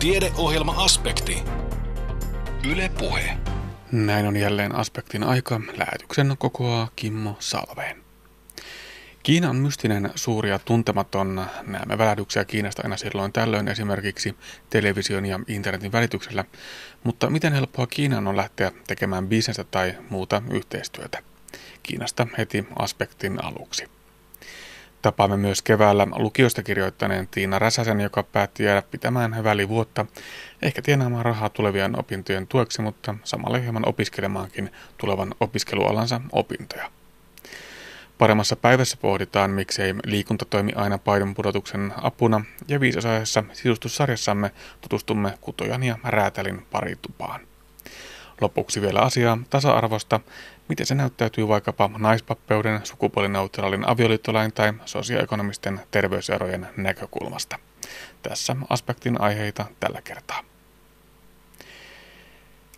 Tiedeohjelma-aspekti. Yle Puhe. Näin on jälleen aspektin aika. Lähetyksen kokoaa Kimmo Salveen. Kiina on mystinen, suuri ja tuntematon. Näemme välähdyksiä Kiinasta aina silloin tällöin esimerkiksi television ja internetin välityksellä. Mutta miten helppoa Kiinan on lähteä tekemään bisnestä tai muuta yhteistyötä? Kiinasta heti aspektin aluksi. Tapaamme myös keväällä lukiosta kirjoittaneen Tiina Räsäsen, joka päätti jäädä pitämään välivuotta, ehkä tienaamaan rahaa tulevien opintojen tueksi, mutta samalla hieman opiskelemaankin tulevan opiskelualansa opintoja. Paremmassa päivässä pohditaan, miksei liikunta toimi aina paidon pudotuksen apuna, ja viisosaisessa sisustussarjassamme tutustumme Kutojan ja Räätälin paritupaan. Lopuksi vielä asiaa tasa-arvosta, miten se näyttäytyy vaikkapa naispappeuden, sukupuolineutraalin avioliittolain tai sosioekonomisten terveyserojen näkökulmasta. Tässä aspektin aiheita tällä kertaa.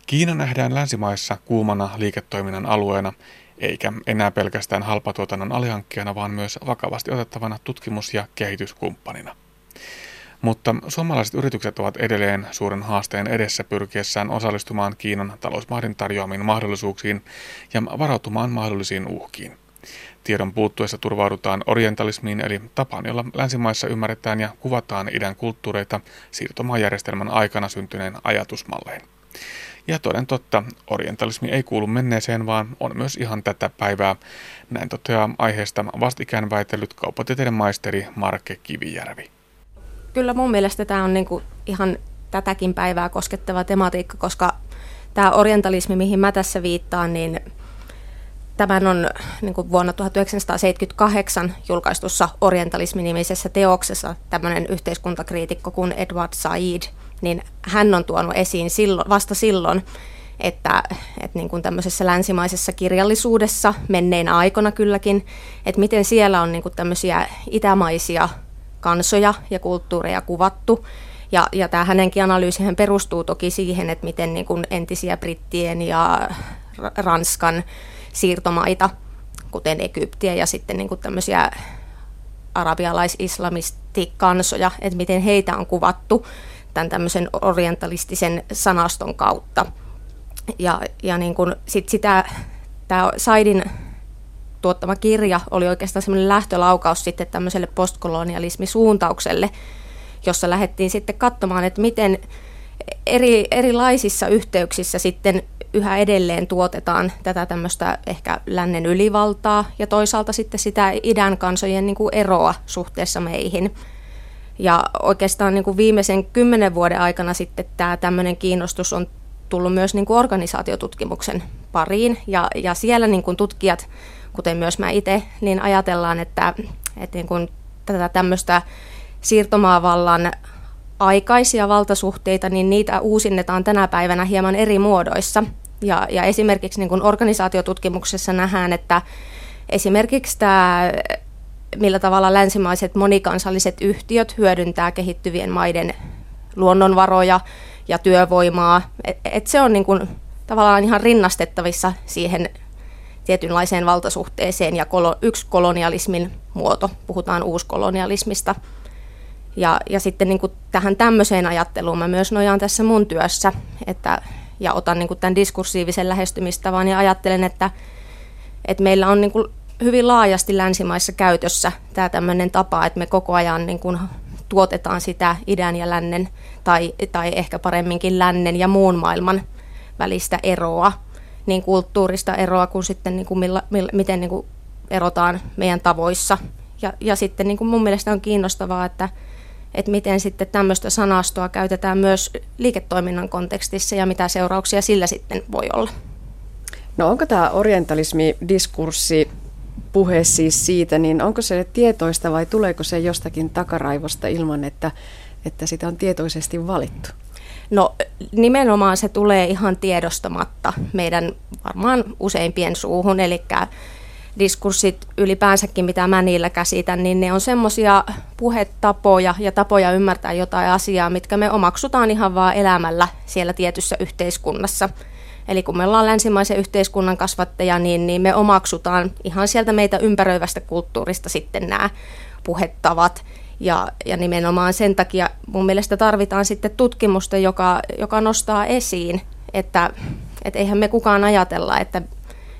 Kiina nähdään länsimaissa kuumana liiketoiminnan alueena, eikä enää pelkästään halpatuotannon alihankkijana, vaan myös vakavasti otettavana tutkimus- ja kehityskumppanina. Mutta suomalaiset yritykset ovat edelleen suuren haasteen edessä pyrkiessään osallistumaan Kiinan talousmahdin tarjoamiin mahdollisuuksiin ja varautumaan mahdollisiin uhkiin. Tiedon puuttuessa turvaudutaan orientalismiin eli tapaan, jolla länsimaissa ymmärretään ja kuvataan idän kulttuureita siirtomaajärjestelmän aikana syntyneen ajatusmallein. Ja toden totta, orientalismi ei kuulu menneeseen, vaan on myös ihan tätä päivää. Näin toteaa aiheesta vastikään väitellyt kauppatieteiden maisteri Marke Kivijärvi kyllä mun mielestä tämä on niinku ihan tätäkin päivää koskettava tematiikka, koska tämä orientalismi, mihin mä tässä viittaan, niin tämän on niin kuin vuonna 1978 julkaistussa orientalismi-nimisessä teoksessa tämmöinen yhteiskuntakriitikko kuin Edward Said, niin hän on tuonut esiin silloin, vasta silloin, että, että niin kuin tämmöisessä länsimaisessa kirjallisuudessa menneinä aikoina kylläkin, että miten siellä on niin kuin tämmöisiä itämaisia kansoja ja kulttuureja kuvattu. Ja, ja tämä hänenkin analyysihän perustuu toki siihen, että miten niin kuin entisiä brittien ja Ranskan siirtomaita, kuten Egyptiä ja sitten niin kuin tämmöisiä arabialais-islamistikansoja, että miten heitä on kuvattu tämän tämmöisen orientalistisen sanaston kautta. Ja, ja niin kuin sit sitä, tämä Saidin tuottama kirja oli oikeastaan semmoinen lähtölaukaus sitten tämmöiselle postkolonialismisuuntaukselle, jossa lähdettiin sitten katsomaan, että miten eri, erilaisissa yhteyksissä sitten yhä edelleen tuotetaan tätä tämmöistä ehkä lännen ylivaltaa ja toisaalta sitten sitä idän kansojen niin kuin eroa suhteessa meihin. Ja oikeastaan niin kuin viimeisen kymmenen vuoden aikana sitten tämä tämmöinen kiinnostus on tullut myös niin kuin organisaatiotutkimuksen pariin ja, ja siellä niin kuin tutkijat kuten myös mä itse, niin ajatellaan, että, että niin kun tätä tämmöistä siirtomaavallan aikaisia valtasuhteita, niin niitä uusinnetaan tänä päivänä hieman eri muodoissa. Ja, ja esimerkiksi niin kun organisaatiotutkimuksessa nähdään, että esimerkiksi tämä, millä tavalla länsimaiset monikansalliset yhtiöt hyödyntää kehittyvien maiden luonnonvaroja ja työvoimaa, että et se on niin kun, tavallaan ihan rinnastettavissa siihen tietynlaiseen valtasuhteeseen ja kolo, yksi kolonialismin muoto, puhutaan uuskolonialismista. Ja, ja sitten niin kuin tähän tämmöiseen ajatteluun mä myös nojaan tässä mun työssä, että, ja otan niin kuin tämän diskursiivisen lähestymistavan ja ajattelen, että, että meillä on niin kuin hyvin laajasti länsimaissa käytössä tämä tämmöinen tapa, että me koko ajan niin kuin tuotetaan sitä idän ja lännen, tai, tai ehkä paremminkin lännen ja muun maailman välistä eroa niin kulttuurista eroa kuin sitten niin kuin milla, millä, miten niin kuin erotaan meidän tavoissa. Ja, ja sitten niin kuin mun mielestä on kiinnostavaa, että, että miten sitten tämmöistä sanastoa käytetään myös liiketoiminnan kontekstissa ja mitä seurauksia sillä sitten voi olla. No onko tämä orientalismi-diskurssi puhe siis siitä, niin onko se tietoista vai tuleeko se jostakin takaraivosta ilman, että, että sitä on tietoisesti valittu? No nimenomaan se tulee ihan tiedostamatta meidän varmaan useimpien suuhun, eli diskurssit ylipäänsäkin, mitä mä niillä käsitän, niin ne on semmoisia puhetapoja ja tapoja ymmärtää jotain asiaa, mitkä me omaksutaan ihan vaan elämällä siellä tietyssä yhteiskunnassa. Eli kun me ollaan länsimaisen yhteiskunnan kasvattaja, niin, niin me omaksutaan ihan sieltä meitä ympäröivästä kulttuurista sitten nämä puhetavat Ja, ja nimenomaan sen takia mun mielestä tarvitaan sitten tutkimusta, joka, joka nostaa esiin, että, että eihän me kukaan ajatella, että,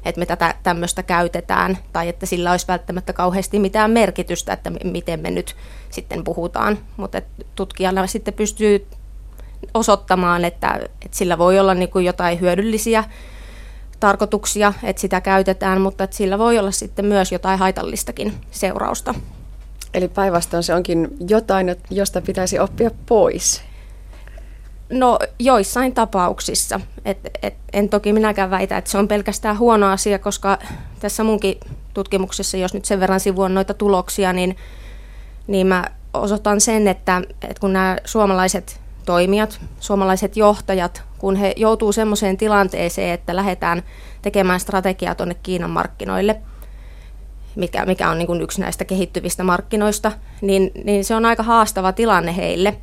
että me tätä tämmöistä käytetään tai että sillä olisi välttämättä kauheasti mitään merkitystä, että miten me nyt sitten puhutaan. Mutta tutkijalla sitten pystyy osoittamaan, että, että sillä voi olla niin kuin jotain hyödyllisiä tarkoituksia, että sitä käytetään, mutta että sillä voi olla sitten myös jotain haitallistakin seurausta. Eli päinvastoin se onkin jotain, josta pitäisi oppia pois. No joissain tapauksissa. Et, et, en toki minäkään väitä, että se on pelkästään huono asia, koska tässä munkin tutkimuksessa, jos nyt sen verran sivuon noita tuloksia, niin, niin mä osoitan sen, että, että kun nämä suomalaiset toimijat, suomalaiset johtajat, kun he joutuu semmoiseen tilanteeseen, että lähdetään tekemään strategiaa tuonne Kiinan markkinoille, mikä, mikä on niin kuin yksi näistä kehittyvistä markkinoista, niin, niin se on aika haastava tilanne heille,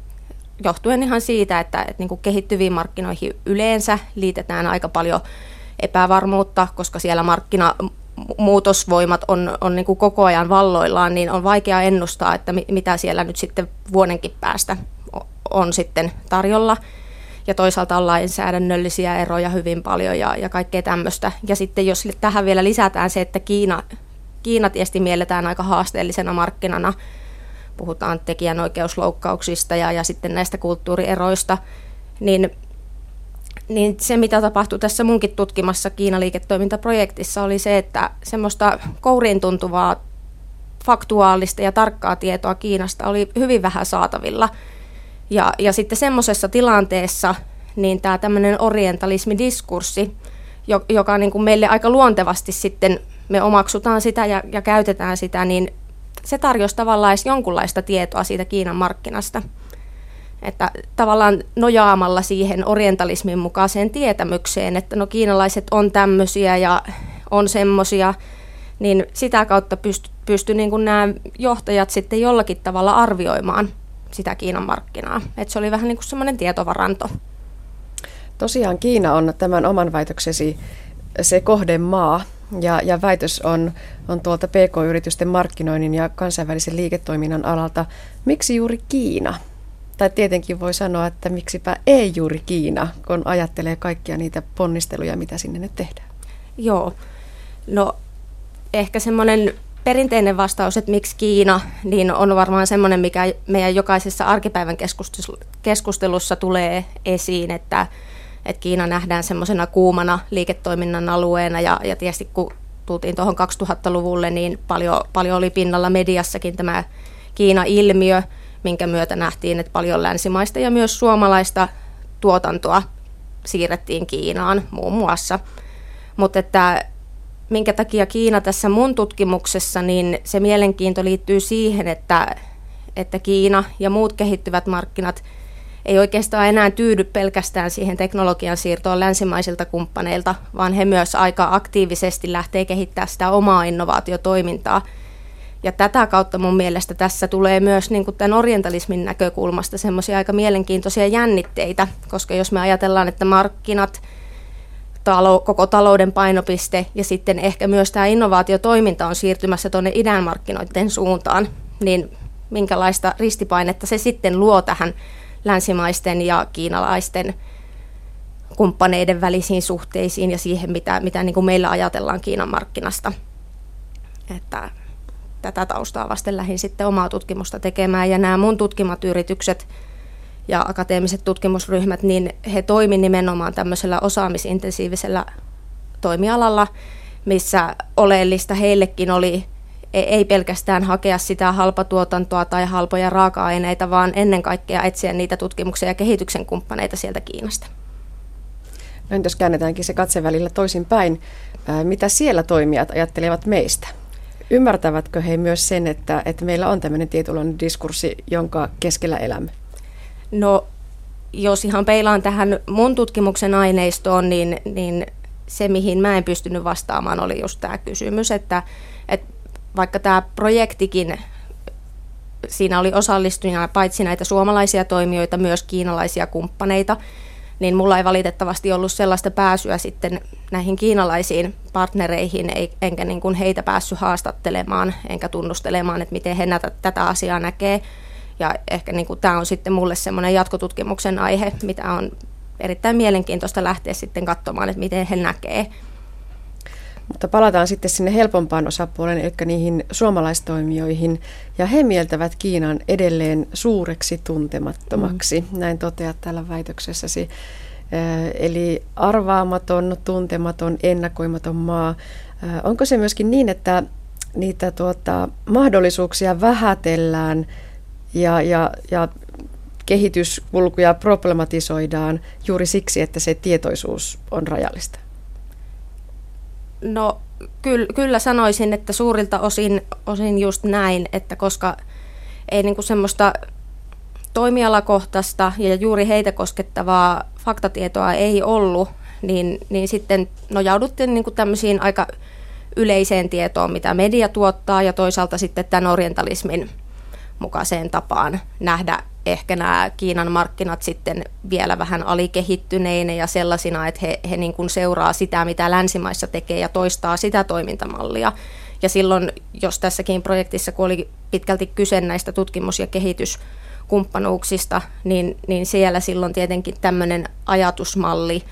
johtuen ihan siitä, että, että niin kuin kehittyviin markkinoihin yleensä liitetään aika paljon epävarmuutta, koska siellä markkina muutosvoimat on, on niin kuin koko ajan valloillaan, niin on vaikea ennustaa, että mitä siellä nyt sitten vuodenkin päästä on sitten tarjolla. Ja toisaalta on lainsäädännöllisiä eroja hyvin paljon ja, ja kaikkea tämmöistä. Ja sitten jos tähän vielä lisätään se, että Kiina, Kiina tietysti mielletään aika haasteellisena markkinana, puhutaan tekijänoikeusloukkauksista ja, ja sitten näistä kulttuurieroista, niin, niin se, mitä tapahtui tässä munkin tutkimassa Kiina-liiketoimintaprojektissa, oli se, että semmoista kouriin tuntuvaa faktuaalista ja tarkkaa tietoa Kiinasta oli hyvin vähän saatavilla – ja, ja sitten semmoisessa tilanteessa niin tämä tämmöinen orientalismidiskurssi, joka niin kuin meille aika luontevasti sitten me omaksutaan sitä ja, ja käytetään sitä, niin se tarjosi tavallaan jonkunlaista tietoa siitä Kiinan markkinasta. Että tavallaan nojaamalla siihen orientalismin mukaiseen tietämykseen, että no kiinalaiset on tämmöisiä ja on semmoisia, niin sitä kautta pystyi pysty niin kuin nämä johtajat sitten jollakin tavalla arvioimaan – sitä Kiinan markkinaa. Et se oli vähän niin kuin semmoinen tietovaranto. Tosiaan Kiina on tämän oman väitöksesi se kohdemaa, ja, ja väitös on, on tuolta PK-yritysten markkinoinnin ja kansainvälisen liiketoiminnan alalta. Miksi juuri Kiina? Tai tietenkin voi sanoa, että miksipä ei juuri Kiina, kun ajattelee kaikkia niitä ponnisteluja, mitä sinne nyt tehdään. Joo, no ehkä semmoinen perinteinen vastaus, että miksi Kiina, niin on varmaan semmoinen, mikä meidän jokaisessa arkipäivän keskustelussa tulee esiin, että, että Kiina nähdään semmoisena kuumana liiketoiminnan alueena ja, ja tietysti kun tultiin tuohon 2000-luvulle, niin paljon, paljon oli pinnalla mediassakin tämä Kiina-ilmiö, minkä myötä nähtiin, että paljon länsimaista ja myös suomalaista tuotantoa siirrettiin Kiinaan muun muassa. Mutta että minkä takia Kiina tässä mun tutkimuksessa, niin se mielenkiinto liittyy siihen, että, että Kiina ja muut kehittyvät markkinat ei oikeastaan enää tyydy pelkästään siihen teknologian siirtoon länsimaisilta kumppaneilta, vaan he myös aika aktiivisesti lähtee kehittämään sitä omaa innovaatiotoimintaa. Ja tätä kautta mun mielestä tässä tulee myös niin kuin tämän orientalismin näkökulmasta semmoisia aika mielenkiintoisia jännitteitä, koska jos me ajatellaan, että markkinat – talo, koko talouden painopiste ja sitten ehkä myös tämä innovaatiotoiminta on siirtymässä tuonne idän markkinoiden suuntaan, niin minkälaista ristipainetta se sitten luo tähän länsimaisten ja kiinalaisten kumppaneiden välisiin suhteisiin ja siihen, mitä, mitä niin kuin meillä ajatellaan Kiinan markkinasta. Että tätä taustaa vasten lähdin sitten omaa tutkimusta tekemään ja nämä mun tutkimat yritykset – ja akateemiset tutkimusryhmät, niin he toimivat nimenomaan tämmöisellä osaamisintensiivisellä toimialalla, missä oleellista heillekin oli ei pelkästään hakea sitä halpatuotantoa tai halpoja raaka-aineita, vaan ennen kaikkea etsiä niitä tutkimuksen ja kehityksen kumppaneita sieltä Kiinasta. No jos käännetäänkin se katse välillä toisinpäin, mitä siellä toimijat ajattelevat meistä? Ymmärtävätkö he myös sen, että, että meillä on tämmöinen tietynlainen diskurssi, jonka keskellä elämme? No, jos ihan peilaan tähän mun tutkimuksen aineistoon, niin, niin se, mihin mä en pystynyt vastaamaan, oli just tämä kysymys, että, että vaikka tämä projektikin, siinä oli osallistujina paitsi näitä suomalaisia toimijoita, myös kiinalaisia kumppaneita, niin mulla ei valitettavasti ollut sellaista pääsyä sitten näihin kiinalaisiin partnereihin, enkä niin kuin heitä päässyt haastattelemaan, enkä tunnustelemaan, että miten he näitä, tätä asiaa näkee. Ja ehkä niin kuin tämä on sitten mulle semmoinen jatkotutkimuksen aihe, mitä on erittäin mielenkiintoista lähteä sitten katsomaan, että miten he näkee. Mutta palataan sitten sinne helpompaan osapuoleen, eli niihin suomalaistoimijoihin. Ja he mieltävät Kiinan edelleen suureksi tuntemattomaksi. Mm. Näin toteat täällä väitöksessäsi. Eli arvaamaton, tuntematon, ennakoimaton maa. Onko se myöskin niin, että niitä tuota, mahdollisuuksia vähätellään ja, ja, ja kehityskulkuja problematisoidaan juuri siksi, että se tietoisuus on rajallista? No kyllä, kyllä sanoisin, että suurilta osin, osin just näin, että koska ei niinku semmoista toimialakohtaista ja juuri heitä koskettavaa faktatietoa ei ollut, niin, niin sitten nojauduttiin niinku tämmöisiin aika yleiseen tietoon, mitä media tuottaa, ja toisaalta sitten tämän orientalismin mukaiseen tapaan nähdä ehkä nämä Kiinan markkinat sitten vielä vähän alikehittyneinä ja sellaisina, että he, he niin kuin seuraa sitä, mitä länsimaissa tekee ja toistaa sitä toimintamallia. Ja silloin, jos tässäkin projektissa, kun oli pitkälti kyse näistä tutkimus- ja kehityskumppanuuksista, niin, niin siellä silloin tietenkin tämmöinen ajatusmalli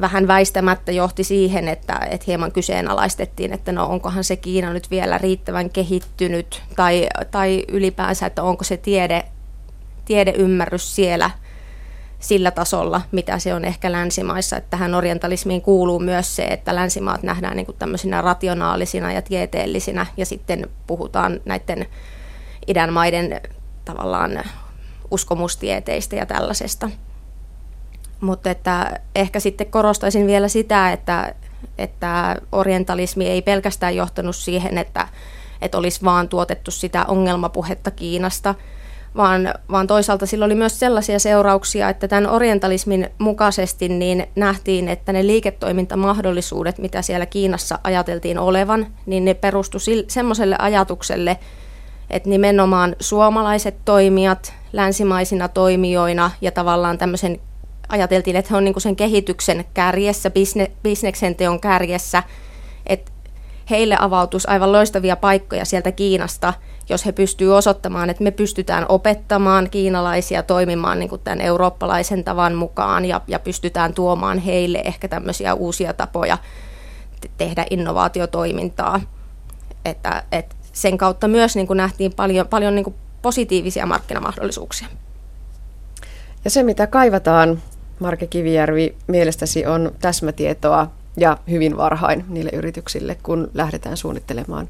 vähän väistämättä johti siihen, että, että hieman kyseenalaistettiin, että no onkohan se Kiina nyt vielä riittävän kehittynyt tai, tai ylipäänsä, että onko se tiede, tiedeymmärrys siellä sillä tasolla, mitä se on ehkä länsimaissa. Että tähän orientalismiin kuuluu myös se, että länsimaat nähdään niin kuin tämmöisinä rationaalisina ja tieteellisinä ja sitten puhutaan näiden idän maiden tavallaan uskomustieteistä ja tällaisesta. Mutta että ehkä sitten korostaisin vielä sitä, että, että orientalismi ei pelkästään johtanut siihen, että, että olisi vaan tuotettu sitä ongelmapuhetta Kiinasta, vaan, vaan toisaalta sillä oli myös sellaisia seurauksia, että tämän orientalismin mukaisesti niin nähtiin, että ne liiketoimintamahdollisuudet, mitä siellä Kiinassa ajateltiin olevan, niin ne perustu semmoiselle ajatukselle, että nimenomaan suomalaiset toimijat länsimaisina toimijoina ja tavallaan tämmöisen ajateltiin, että he on niin sen kehityksen kärjessä, bisne, bisneksen teon kärjessä, että heille avautuisi aivan loistavia paikkoja sieltä Kiinasta, jos he pystyvät osoittamaan, että me pystytään opettamaan kiinalaisia toimimaan niin tämän eurooppalaisen tavan mukaan ja, ja pystytään tuomaan heille ehkä tämmöisiä uusia tapoja tehdä innovaatiotoimintaa. Että, että sen kautta myös niin kuin nähtiin paljon, paljon niin kuin positiivisia markkinamahdollisuuksia. Ja se, mitä kaivataan Marke Kivijärvi, mielestäsi on täsmätietoa ja hyvin varhain niille yrityksille, kun lähdetään suunnittelemaan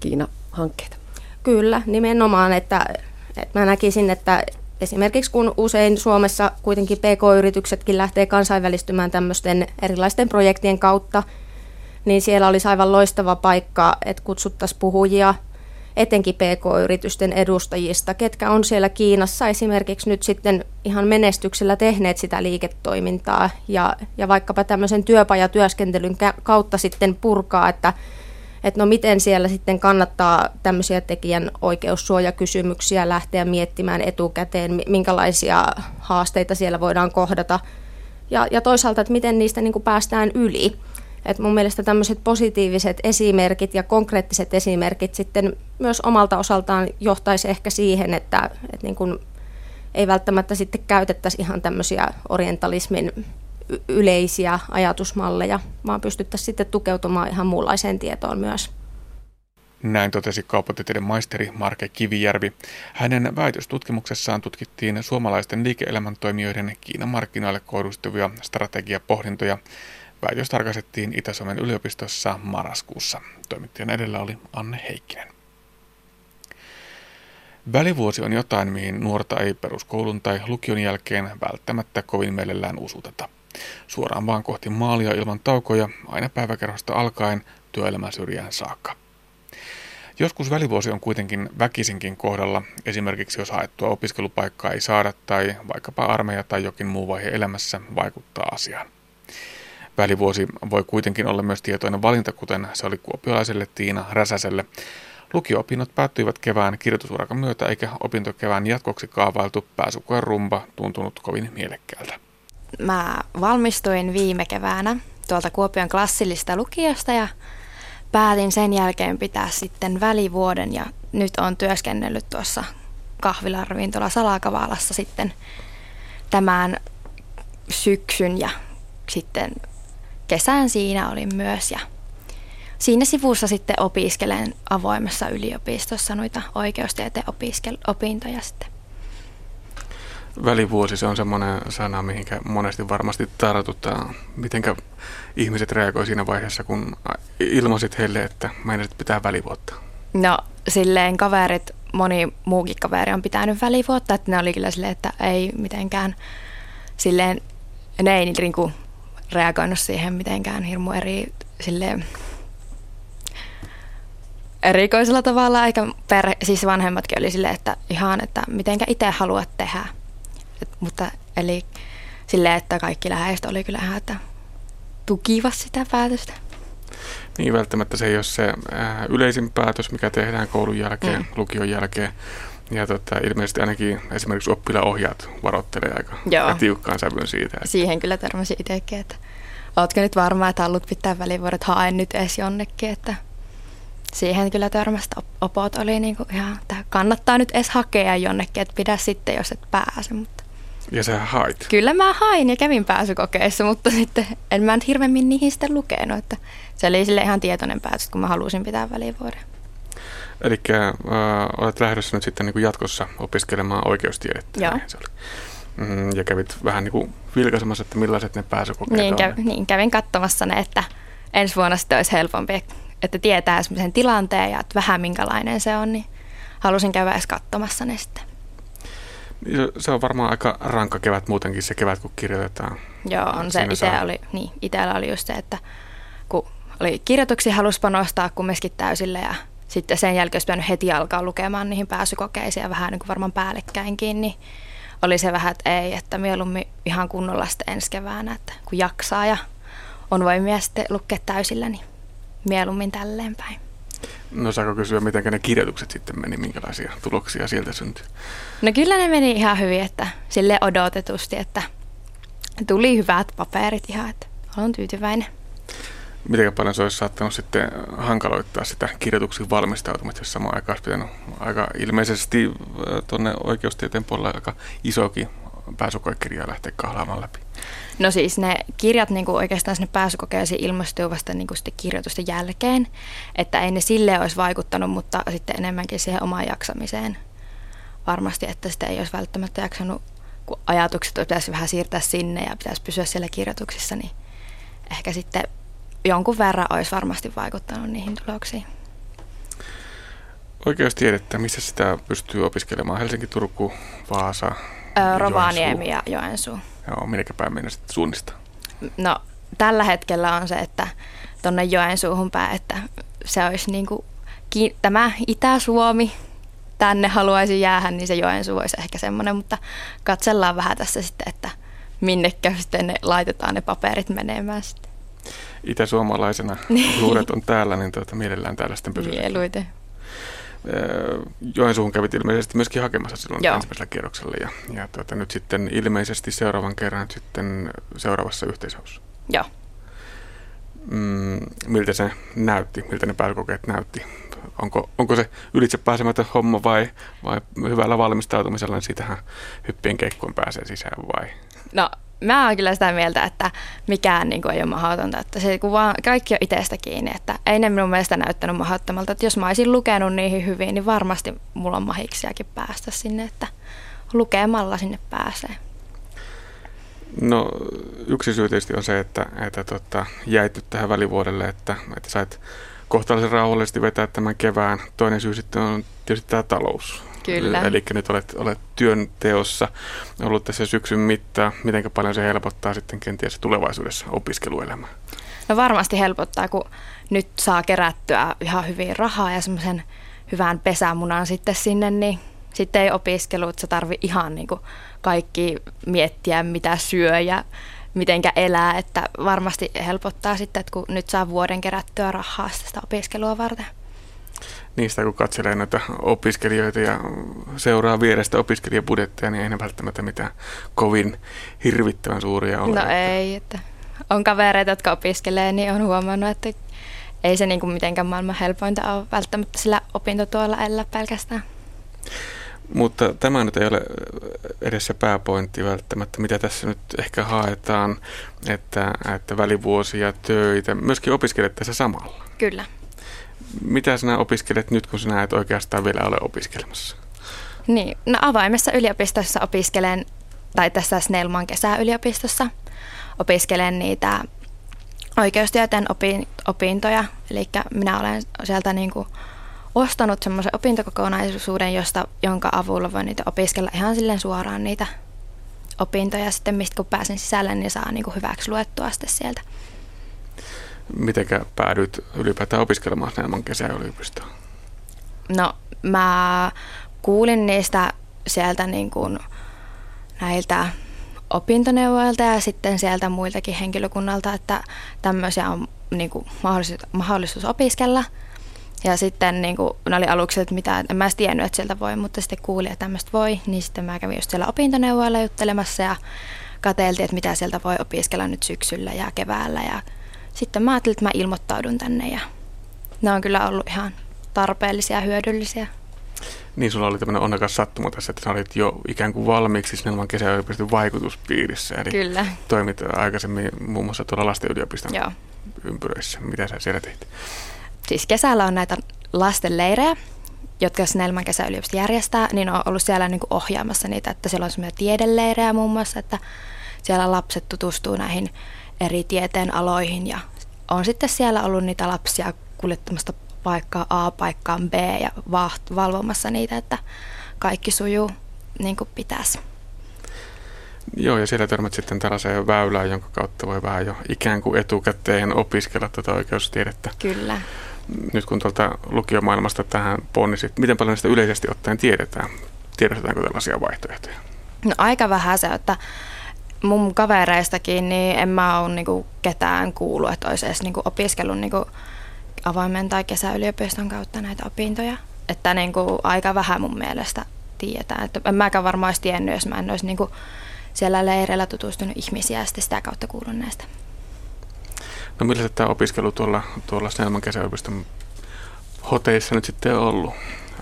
Kiina-hankkeita? Kyllä, nimenomaan, että, että mä näkisin, että esimerkiksi kun usein Suomessa kuitenkin PK-yrityksetkin lähtee kansainvälistymään tämmöisten erilaisten projektien kautta, niin siellä olisi aivan loistava paikka, että kutsuttaisiin puhujia – etenkin PK-yritysten edustajista, ketkä on siellä Kiinassa esimerkiksi nyt sitten ihan menestyksellä tehneet sitä liiketoimintaa ja, ja vaikkapa tämmöisen työpajatyöskentelyn kautta sitten purkaa, että että no miten siellä sitten kannattaa tämmöisiä tekijän oikeussuojakysymyksiä lähteä miettimään etukäteen, minkälaisia haasteita siellä voidaan kohdata ja, ja toisaalta, että miten niistä niin kuin päästään yli. Et mun mielestä tämmöiset positiiviset esimerkit ja konkreettiset esimerkit sitten myös omalta osaltaan johtaisi ehkä siihen, että, että niin kun ei välttämättä sitten käytettäisi ihan tämmöisiä orientalismin yleisiä ajatusmalleja, vaan pystyttäisiin sitten tukeutumaan ihan muunlaiseen tietoon myös. Näin totesi kauppatieteiden maisteri Marke Kivijärvi. Hänen väitöstutkimuksessaan tutkittiin suomalaisten liike-elämän toimijoiden Kiinan markkinoille kohdistuvia strategiapohdintoja Väitös tarkastettiin Itä-Suomen yliopistossa marraskuussa. Toimittajan edellä oli Anne Heikkinen. Välivuosi on jotain, mihin nuorta ei peruskoulun tai lukion jälkeen välttämättä kovin mielellään usuteta. Suoraan vaan kohti maalia ilman taukoja, aina päiväkerhosta alkaen työelämän syrjään saakka. Joskus välivuosi on kuitenkin väkisinkin kohdalla, esimerkiksi jos haettua opiskelupaikkaa ei saada tai vaikkapa armeija tai jokin muu vaihe elämässä vaikuttaa asiaan. Välivuosi voi kuitenkin olla myös tietoinen valinta, kuten se oli kuopiolaiselle Tiina Räsäselle. Lukio-opinnot päättyivät kevään kirjoitusurakan myötä, eikä opintokevään jatkoksi kaavailtu pääsukojen rumba tuntunut kovin mielekkäältä. mä valmistuin viime keväänä tuolta Kuopion klassillista lukiosta ja päätin sen jälkeen pitää sitten välivuoden ja nyt on työskennellyt tuossa kahvilaravintola Salakavalassa sitten tämän syksyn ja sitten kesän siinä olin myös ja siinä sivussa sitten opiskelen avoimessa yliopistossa noita oikeustieteen opintoja sitten. Välivuosi, se on semmoinen sana, mihinkä monesti varmasti tartutaan. Mitenkä ihmiset reagoi siinä vaiheessa, kun ilmaisit heille, että meinasit pitää välivuotta? No silleen kaverit, moni muukin kaveri on pitänyt välivuotta, että ne oli kyllä silleen, että ei mitenkään silleen, ne ei niin kuin reagoinut siihen mitenkään hirmu eri silleen, erikoisella tavalla, eikä perhe, siis vanhemmatkin oli silleen, että ihan, että mitenkä itse haluat tehdä. Et, mutta eli silleen, että kaikki läheiset oli kyllä ihan, että tukiva sitä päätöstä. Niin, välttämättä se ei ole se äh, yleisin päätös, mikä tehdään koulun jälkeen, mm. lukion jälkeen. Ja tota, ilmeisesti ainakin esimerkiksi oppilaohjaat varoittelee aika, aika tiukkaan sävyyn siitä. Että... Siihen kyllä törmäsin itsekin, että ootko nyt varma, että haluat pitää välivuodet, hae nyt edes jonnekin, että siihen kyllä törmästä opot oli niin kuin ihan, että kannattaa nyt edes hakea jonnekin, että pidä sitten, jos et pääse. Mutta ja sä hait? Kyllä mä hain ja kävin pääsykokeissa, mutta sitten en mä nyt hirveämmin niihin sitten lukenut. Että se oli sille ihan tietoinen päätös, kun mä halusin pitää välivuoden. Eli äh, olet lähdössä nyt sitten niin kuin jatkossa opiskelemaan oikeustiedettä. Joo. Se oli. Mm, ja kävit vähän niin kuin vilkaisemassa, että millaiset ne pääsykokeet niin. Kävin, niin, kävin katsomassa ne, että ensi vuonna sitten olisi helpompi, että tietää semmoisen tilanteen ja että vähän minkälainen se on, niin halusin käydä edes katsomassa ne sitten. Se on varmaan aika rankka kevät muutenkin se kevät, kun kirjoitetaan. Joo, on se. Itse oli, niin, itellä oli just se, että kun oli kirjoituksia halusi panostaa kumminkin täysille ja sitten sen jälkeen olisi pitänyt heti alkaa lukemaan niihin pääsykokeisiin ja vähän niin kuin varmaan päällekkäinkin, niin oli se vähän, että ei, että mieluummin ihan kunnolla sitten ensi keväänä, että kun jaksaa ja on voimia sitten lukea täysillä, niin mieluummin tälleen päin. No saako kysyä, miten ne kirjoitukset sitten meni, minkälaisia tuloksia sieltä syntyi? No kyllä ne meni ihan hyvin, että sille odotetusti, että tuli hyvät paperit ihan, että olen tyytyväinen. Miten paljon se olisi saattanut sitten hankaloittaa sitä kirjoituksiin valmistautumista, jos samaan aikaan olisi pitänyt aika ilmeisesti äh, tuonne oikeustieteen puolella aika isokin pääsykoekirjaa lähteä kahlaamaan läpi? No siis ne kirjat niin kuin oikeastaan sinne pääsykokeisiin ilmestyy vasta niin kuin sitten kirjoitusten jälkeen, että ei ne sille olisi vaikuttanut, mutta sitten enemmänkin siihen omaan jaksamiseen varmasti, että sitä ei olisi välttämättä jaksanut, kun ajatukset pitäisi vähän siirtää sinne ja pitäisi pysyä siellä kirjoituksissa, niin ehkä sitten jonkun verran olisi varmasti vaikuttanut niihin tuloksiin. Oikeustiedettä, missä sitä pystyy opiskelemaan? Helsinki, Turku, Vaasa, öö, Rovaniemi ja Joensuu. Joo, minnekä päin mennä sitten suunnistaa? No tällä hetkellä on se, että tuonne Joensuuhun päin, että se olisi niin kuin, tämä Itä-Suomi, tänne haluaisi jäädä, niin se Joensuu olisi ehkä semmoinen, mutta katsellaan vähän tässä sitten, että minnekä sitten ne laitetaan ne paperit menemään sitten. Itäsuomalaisena juuret on täällä, niin tuota, mielellään täällä sitten pysyy. Mieluiten. Joensuuhun kävit ilmeisesti myöskin hakemassa silloin Joo. ensimmäisellä kierroksella ja, ja tuota, nyt sitten ilmeisesti seuraavan kerran sitten seuraavassa yhteishaussa. Joo. Mm, miltä se näytti, miltä ne pääkokeet näytti? Onko, onko se ylitse pääsemätön homma vai, vai hyvällä valmistautumisella, niin siitähän hyppien keikkoon pääsee sisään vai? No mä oon kyllä sitä mieltä, että mikään niin kuin, ei ole mahdotonta. Että se, kun vaan kaikki on itsestä kiinni, että ei ne minun mielestä näyttänyt mahdottomalta. Että jos mä olisin lukenut niihin hyvin, niin varmasti mulla on mahiksiakin päästä sinne, että lukemalla sinne pääsee. No yksi syy tietysti on se, että, että tota, jäit nyt tähän välivuodelle, että, että sait kohtalaisen rauhallisesti vetää tämän kevään. Toinen syy sitten on tietysti tämä talous. Kyllä. Eli nyt olet, olet työn teossa ollut tässä syksyn mittaan. Miten paljon se helpottaa sitten kenties tulevaisuudessa opiskeluelämää? No varmasti helpottaa, kun nyt saa kerättyä ihan hyvin rahaa ja semmoisen hyvän pesämunan sitten sinne, niin sitten ei opiskelu, että sä tarvi ihan niin kuin kaikki miettiä, mitä syö ja mitenkä elää, että varmasti helpottaa sitten, että kun nyt saa vuoden kerättyä rahaa sitä opiskelua varten. Niistä, kun katselee noita opiskelijoita ja seuraa vierestä opiskelijabudjetteja, niin ei ne välttämättä mitään kovin hirvittävän suuria ole. No ei, että on kavereita, jotka opiskelee, niin on huomannut, että ei se niin kuin mitenkään maailman helpointa ole välttämättä sillä opintotuolla elää pelkästään. Mutta tämä nyt ei ole edes se pääpointti välttämättä, mitä tässä nyt ehkä haetaan, että, että välivuosia, töitä, myöskin opiskelet tässä samalla. Kyllä. Mitä sinä opiskelet nyt, kun sinä et oikeastaan vielä ole opiskelemassa? Niin, no avaimessa yliopistossa opiskelen, tai tässä Snellman kesäyliopistossa opiskelen niitä oikeustieteen opintoja, eli minä olen sieltä niin kuin ostanut semmoisen opintokokonaisuuden, josta, jonka avulla voi niitä opiskella ihan silleen suoraan niitä opintoja. Sitten mistä kun pääsen sisälle, niin saa niin kuin hyväksi luettua sitten sieltä. Mitenkä päädyit ylipäätään opiskelemaan Snellman kesäyliopistoon? No mä kuulin niistä sieltä niin kuin näiltä opintoneuvoilta ja sitten sieltä muiltakin henkilökunnalta, että tämmöisiä on niin kuin mahdollisuus, mahdollisuus opiskella. Ja sitten niin kuin, ne oli aluksi, että mitä, en mä edes tiennyt, että sieltä voi, mutta sitten kuulin, että tämmöistä voi, niin sitten mä kävin just siellä opintoneuvoilla juttelemassa ja katseltiin, että mitä sieltä voi opiskella nyt syksyllä ja keväällä. Ja sitten mä ajattelin, että mä ilmoittaudun tänne ja ne on kyllä ollut ihan tarpeellisia ja hyödyllisiä. Niin, sulla oli tämmöinen onnekas sattuma tässä, että sä olit jo ikään kuin valmiiksi Snellman kesäyliopiston vaikutuspiirissä. Eli Kyllä. toimit aikaisemmin muun muassa tuolla lasten yliopiston Joo. ympyröissä. Mitä sä siellä teit? Siis kesällä on näitä lastenleirejä, jotka Snellman kesäyliopisto järjestää, niin on ollut siellä niin kuin ohjaamassa niitä, että siellä on semmoisia tiedeleirejä muun muassa, että siellä lapset tutustuu näihin eri tieteen aloihin ja on sitten siellä ollut niitä lapsia kuljettamasta paikkaa A paikkaan B ja valvomassa niitä, että kaikki sujuu niin kuin pitäisi. Joo, ja siellä törmät sitten tällaiseen väylään, jonka kautta voi vähän jo ikään kuin etukäteen opiskella tuota oikeustiedettä. Kyllä. Nyt kun tuolta lukiomaailmasta tähän ponnisit, miten paljon sitä yleisesti ottaen tiedetään? Tiedostetaanko tällaisia vaihtoehtoja? No aika vähän se, että mun kavereistakin, niin en mä ole niinku ketään kuullut, että olisi edes niinku opiskellut niinku avoimen tai kesäyliopiston kautta näitä opintoja. Että niin kuin aika vähän mun mielestä tiedetään. Että en mäkään varmaan olisi tiennyt, jos mä en olisi niin kuin siellä leireillä tutustunut ihmisiä ja sitä kautta kuullut näistä. No millaista tämä opiskelu tuolla, tuolla Snellman kesäyliopiston hoteissa nyt sitten on ollut?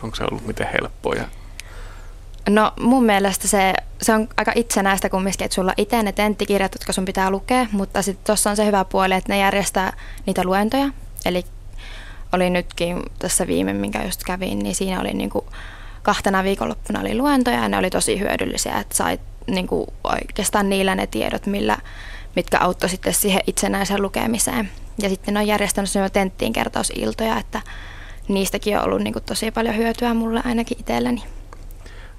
Onko se ollut miten helppoa? Ja... No mun mielestä se, se on aika itsenäistä kumminkin, että sulla itse ne tenttikirjat, jotka sun pitää lukea, mutta sitten tuossa on se hyvä puoli, että ne järjestää niitä luentoja. Eli oli nytkin tässä viime, minkä just kävin, niin siinä oli niin kuin kahtena viikonloppuna oli luentoja ja ne oli tosi hyödyllisiä, että sai niin kuin oikeastaan niillä ne tiedot, millä, mitkä auttoi sitten siihen itsenäiseen lukemiseen. Ja sitten ne on järjestänyt semmoisia tenttiin kertausiltoja, että niistäkin on ollut niin kuin tosi paljon hyötyä mulle ainakin itselleni.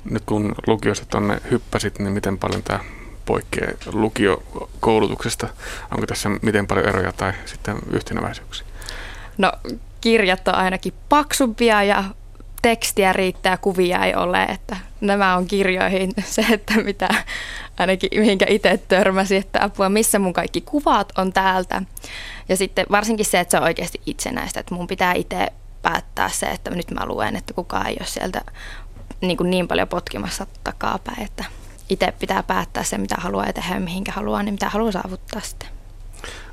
Nyt kun lukiosta tuonne hyppäsit, niin miten paljon tämä poikkeaa lukiokoulutuksesta? Onko tässä miten paljon eroja tai sitten yhtenäväisyyksiä? No kirjat on ainakin paksumpia ja tekstiä riittää, kuvia ei ole, että nämä on kirjoihin se, että mitä ainakin mihinkä itse törmäsin, että apua, missä mun kaikki kuvat on täältä. Ja sitten varsinkin se, että se on oikeasti itsenäistä, että mun pitää itse päättää se, että nyt mä luen, että kukaan ei ole sieltä niin, kuin niin paljon potkimassa takapäin, että itse pitää päättää se, mitä haluaa tehdä ja mihinkä haluaa, niin mitä haluaa saavuttaa sitten.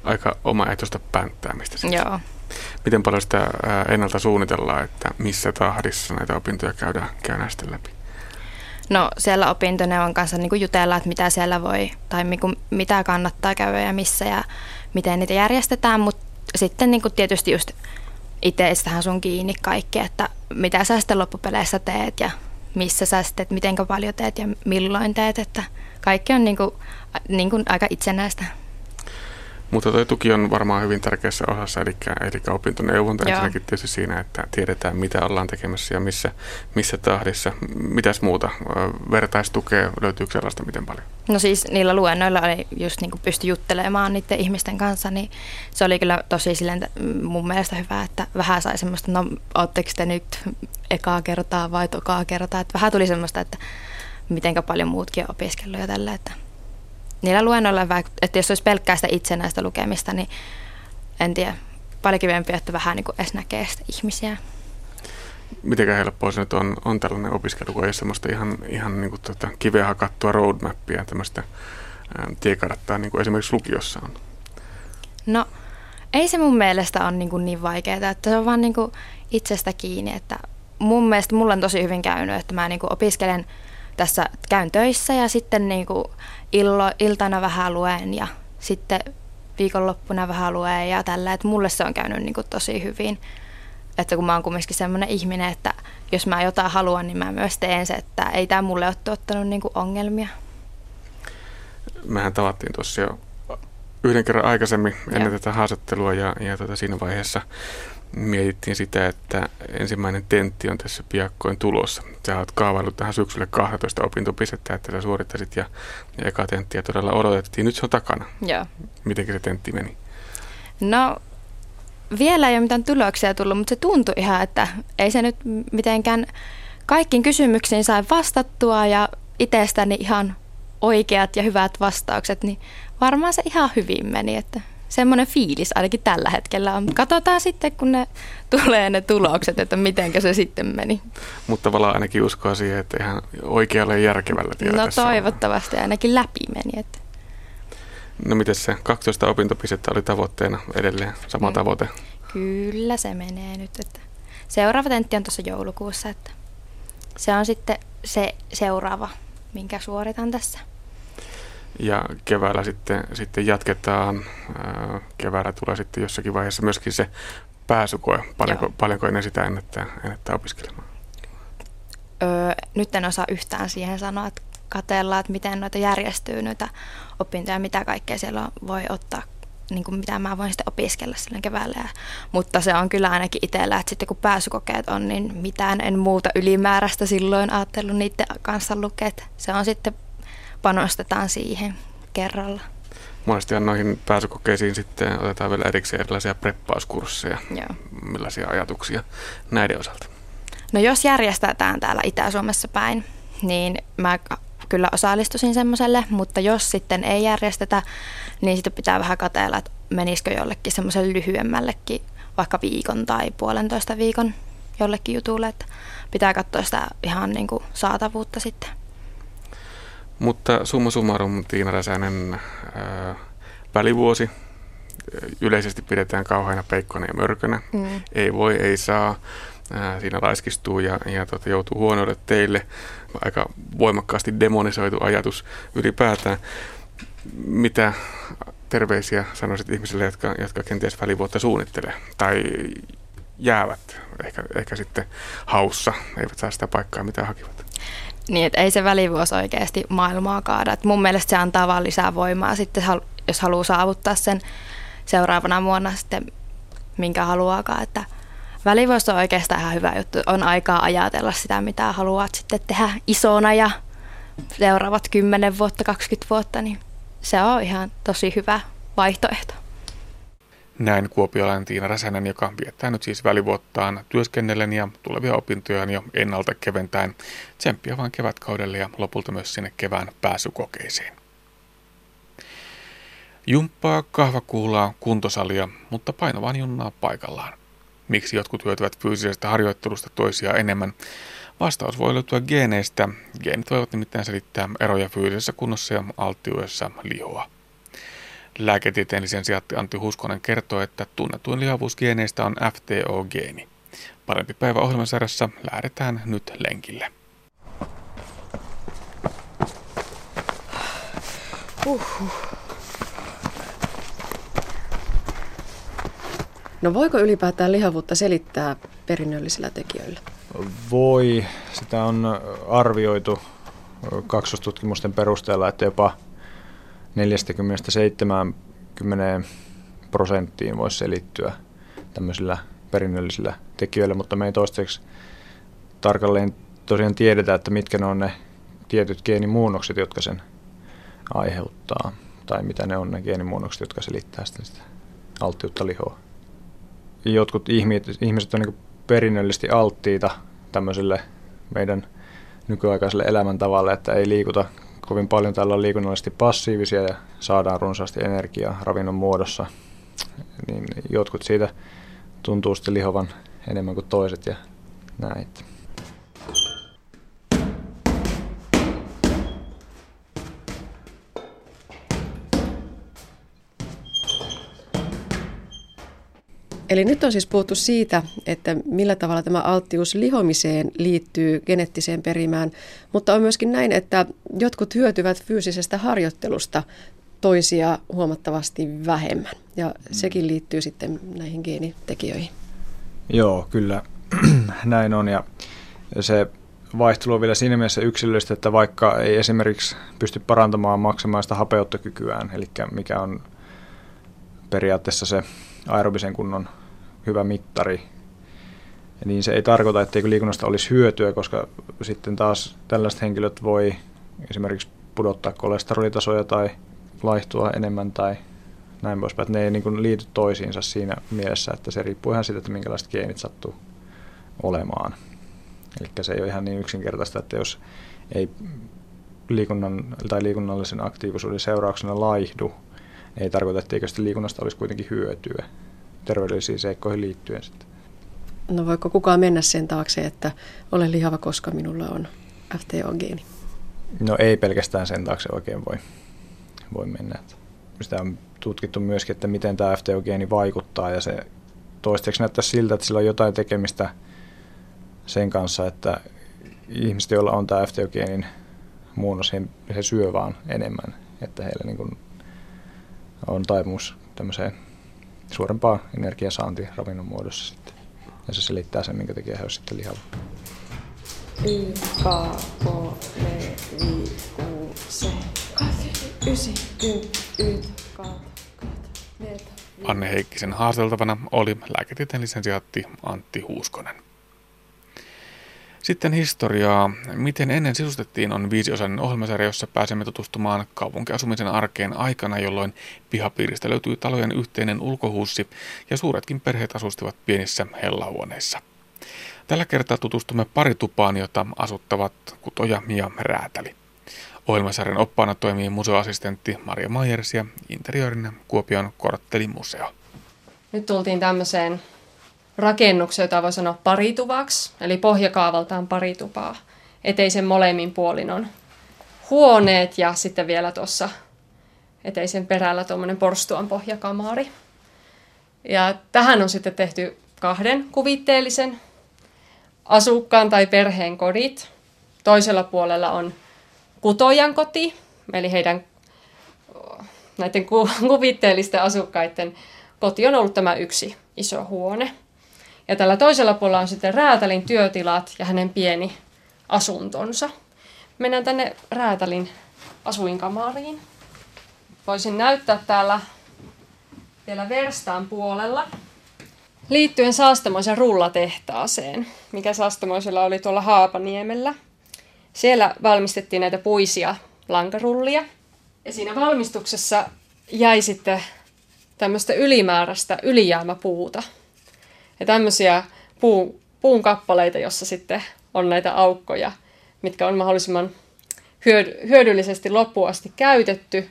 Aika omaehtoista pänttäämistä sitten. Joo. Miten paljon sitä ennalta suunnitellaan, että missä tahdissa näitä opintoja käydään, käydään sitten läpi? No siellä opintoneuvon kanssa niin jutellaan, että mitä siellä voi tai niin kuin, mitä kannattaa käydä ja missä ja miten niitä järjestetään, mutta sitten niin kuin tietysti just itsestähän sun kiinni kaikki, että mitä sä sitten loppupeleissä teet ja missä sä sitten, miten paljon teet ja milloin teet, että kaikki on niin kuin, niin kuin aika itsenäistä. Mutta tuo tuki on varmaan hyvin tärkeässä osassa, eli, eli opintoneuvonta ensinnäkin tietysti siinä, että tiedetään mitä ollaan tekemässä ja missä, missä tahdissa. Mitäs muuta? Vertaistukea, löytyykö sellaista miten paljon? No siis niillä luennoilla oli just niin pysty juttelemaan niiden ihmisten kanssa, niin se oli kyllä tosi silleen mun mielestä hyvä, että vähän sai semmoista, no ootteko te nyt ekaa kertaa vai tokaa kertaa, että vähän tuli semmoista, että mitenkä paljon muutkin on opiskellut ja tällä, että niillä luennoilla, että jos olisi pelkkää sitä itsenäistä lukemista, niin en tiedä, paljon kivempi, että vähän niin kuin edes näkee sitä ihmisiä. miten helppoa se nyt on, on tällainen opiskelu, kun ei semmoista ihan, ihan niin kuin tota, kiveä hakattua roadmappia, tämmöistä ää, tiekarttaa, niin kuin esimerkiksi lukiossa on? No, ei se mun mielestä ole niin, kuin niin vaikeaa, että se on vaan niin kuin itsestä kiinni, että mun mielestä mulla on tosi hyvin käynyt, että mä niin kuin opiskelen tässä, käyn töissä ja sitten niin kuin illo, iltana vähän luen ja sitten viikonloppuna vähän luen ja tällä, että mulle se on käynyt niin kuin tosi hyvin. Että kun mä oon kumminkin semmoinen ihminen, että jos mä jotain haluan, niin mä myös teen se, että ei tämä mulle ole tuottanut niin kuin ongelmia. Mehän tavattiin tuossa jo yhden kerran aikaisemmin ennen Joo. tätä haastattelua ja, ja tota siinä vaiheessa mietittiin sitä, että ensimmäinen tentti on tässä piakkoin tulossa. Sä oot kaavaillut tähän syksylle 12 opintopistettä, että sä suorittaisit ja, ja eka tenttiä todella odotettiin. Nyt se on takana. Joo. Miten se tentti meni? No vielä ei ole mitään tuloksia tullut, mutta se tuntui ihan, että ei se nyt mitenkään kaikkiin kysymyksiin sai vastattua ja itsestäni ihan oikeat ja hyvät vastaukset, niin varmaan se ihan hyvin meni, että semmoinen fiilis ainakin tällä hetkellä on. Katsotaan sitten, kun ne tulee ne tulokset, että miten se sitten meni. Mutta tavallaan ainakin uskoa siihen, että ihan oikealle järkevällä tiellä No toivottavasti on. ainakin läpi meni. Että. No miten se 12 opintopistettä oli tavoitteena edelleen, sama mm. tavoite? Kyllä se menee nyt. Että seuraava tentti on tuossa joulukuussa, että se on sitten se seuraava, minkä suoritan tässä ja keväällä sitten, sitten jatketaan. Keväällä tulee sitten jossakin vaiheessa myöskin se pääsykoe. Paljonko, paljonko ennen sitä ennättää, ennättää opiskelemaan? Öö, nyt en osaa yhtään siihen sanoa, että katellaan, että miten noita järjestyy noita opintoja, mitä kaikkea siellä voi ottaa, niin kuin mitä mä voin sitten opiskella silloin keväällä. Ja, mutta se on kyllä ainakin itsellä, että sitten kun pääsykokeet on, niin mitään en muuta ylimääräistä silloin ajatellut niiden kanssa lukea. Se on sitten panostetaan siihen kerralla. Monesti noihin pääsykokeisiin sitten otetaan vielä erikseen erilaisia preppauskursseja. Joo. Millaisia ajatuksia näiden osalta? No jos järjestetään täällä Itä-Suomessa päin, niin mä kyllä osallistuisin semmoiselle, mutta jos sitten ei järjestetä, niin sitten pitää vähän katella, että menisikö jollekin semmoiselle lyhyemmällekin, vaikka viikon tai puolentoista viikon jollekin jutulle, että pitää katsoa sitä ihan niin kuin saatavuutta sitten. Mutta summa summarum Tiina Räsänen ää, välivuosi yleisesti pidetään kauheana peikkona ja mörkönä. Mm. Ei voi, ei saa. Ää, siinä laiskistuu ja, ja tota, joutuu huonoille teille. Aika voimakkaasti demonisoitu ajatus ylipäätään. Mitä terveisiä sanoisit ihmisille, jotka, jotka kenties välivuotta suunnittelee tai jäävät ehkä, ehkä sitten haussa, eivät saa sitä paikkaa, mitä hakivat? Niin, että ei se välivuosi oikeasti maailmaa kaada. Et mun mielestä se antaa vaan lisää voimaa sitten, jos haluaa saavuttaa sen seuraavana vuonna sitten, minkä haluaakaan. Että välivuosi on oikeastaan ihan hyvä juttu. On aikaa ajatella sitä, mitä haluat sitten tehdä isona ja seuraavat 10 vuotta, 20 vuotta, niin se on ihan tosi hyvä vaihtoehto. Näin kuopiolainen Tiina Räsänen, joka viettää nyt siis välivuottaan työskennellen ja tulevia opintojaan jo ennalta keventäen. Tsemppiä vaan kevätkaudelle ja lopulta myös sinne kevään pääsykokeisiin. Jumppaa, kahvakuulaa, kuntosalia, mutta painavaan junnaa paikallaan. Miksi jotkut hyötyvät fyysisestä harjoittelusta toisia enemmän? Vastaus voi löytyä geeneistä. Geenit voivat nimittäin selittää eroja fyysisessä kunnossa ja alttiudessa lihoa. Lääketieteen lisensiaatti Antti Huskonen kertoo, että tunnetuin lihavuusgeeneistä on FTO-geeni. Parempi päivä ohjelmasarjassa lähdetään nyt lenkille. Uhuh. No voiko ylipäätään lihavuutta selittää perinnöllisillä tekijöillä? Voi. Sitä on arvioitu kaksostutkimusten perusteella, että jopa 40-70 prosenttiin voisi selittyä tämmöisillä perinnöllisillä tekijöillä, mutta me ei toistaiseksi tarkalleen tosiaan tiedetä, että mitkä ne on ne tietyt geenimuunnokset, jotka sen aiheuttaa, tai mitä ne on ne geenimuunnokset, jotka selittää sitä, sitä alttiutta lihoa. Jotkut ihmiset, ihmiset on niin perinnöllisesti alttiita tämmöiselle meidän nykyaikaiselle elämäntavalle, että ei liikuta kovin paljon täällä on liikunnallisesti passiivisia ja saadaan runsaasti energiaa ravinnon muodossa, niin jotkut siitä tuntuu sitten lihovan enemmän kuin toiset ja näin. Eli nyt on siis puhuttu siitä, että millä tavalla tämä alttius lihomiseen liittyy geneettiseen perimään, mutta on myöskin näin, että jotkut hyötyvät fyysisestä harjoittelusta toisia huomattavasti vähemmän. Ja mm. sekin liittyy sitten näihin geenitekijöihin. Joo, kyllä näin on. Ja se vaihtelu on vielä siinä mielessä yksilöllistä, että vaikka ei esimerkiksi pysty parantamaan maksamaan sitä hapeuttokykyään, eli mikä on periaatteessa se aerobisen kunnon hyvä mittari, niin se ei tarkoita, etteikö liikunnasta olisi hyötyä, koska sitten taas tällaiset henkilöt voi esimerkiksi pudottaa kolesterolitasoja tai laihtua enemmän tai näin poispäin. Ne ei niin kuin liity toisiinsa siinä mielessä, että se riippuu ihan siitä, että minkälaiset geenit sattuu olemaan. Eli se ei ole ihan niin yksinkertaista, että jos ei liikunnan tai liikunnallisen aktiivisuuden seurauksena laihdu, ei tarkoita, etteikö sitä liikunnasta olisi kuitenkin hyötyä terveydellisiin seikkoihin liittyen sitten. No voiko kukaan mennä sen taakse, että olen lihava, koska minulla on FTO-geeni? No ei pelkästään sen taakse oikein voi, voi mennä. Sitä on tutkittu myöskin, että miten tämä FTO-geeni vaikuttaa ja se toistaiseksi näyttää siltä, että sillä on jotain tekemistä sen kanssa, että ihmiset, joilla on tämä FTO-geenin muunnos, he syö vaan enemmän, että heillä niin kuin on taipumus tämmöiseen suurempaa energiasaantia ravinnon muodossa sitten. Ja se selittää sen, minkä takia he sitten lihava. Y, K, K, L, I, U, C, 8, 9, 10, 1, 2, Anne Heikkisen haasteltavana oli lääketieteen lisensiaatti Antti Huuskonen. Sitten historiaa. Miten ennen sisustettiin on viisiosainen ohjelmasarja, jossa pääsemme tutustumaan kaupunkiasumisen arkeen aikana, jolloin pihapiiristä löytyy talojen yhteinen ulkohuussi ja suuretkin perheet asustivat pienissä hellahuoneissa. Tällä kertaa tutustumme paritupaan, jota asuttavat Kutoja ja Räätäli. Ohjelmasarjan oppaana toimii museoassistentti Maria Majers ja interiöörin Kuopion korttelimuseo. Nyt tultiin tämmöiseen rakennuksen, jota voi sanoa parituvaksi, eli pohjakaavaltaan paritupaa. Eteisen molemmin puolin on huoneet ja sitten vielä tuossa eteisen perällä tuommoinen porstuan pohjakamari. Ja tähän on sitten tehty kahden kuvitteellisen asukkaan tai perheen kodit. Toisella puolella on kutojan koti, eli heidän näiden kuvitteellisten asukkaiden koti on ollut tämä yksi iso huone. Ja tällä toisella puolella on sitten Räätälin työtilat ja hänen pieni asuntonsa. Mennään tänne Räätälin asuinkamariin. Voisin näyttää täällä vielä verstaan puolella liittyen Saastamoisen rullatehtaaseen, mikä Saastamoisella oli tuolla Haapaniemellä. Siellä valmistettiin näitä puisia lankarullia. Ja siinä valmistuksessa jäi sitten tämmöistä ylimääräistä ylijäämäpuuta, ja tämmöisiä puu, puun kappaleita, jossa sitten on näitä aukkoja, mitkä on mahdollisimman hyödyllisesti loppuun asti käytetty,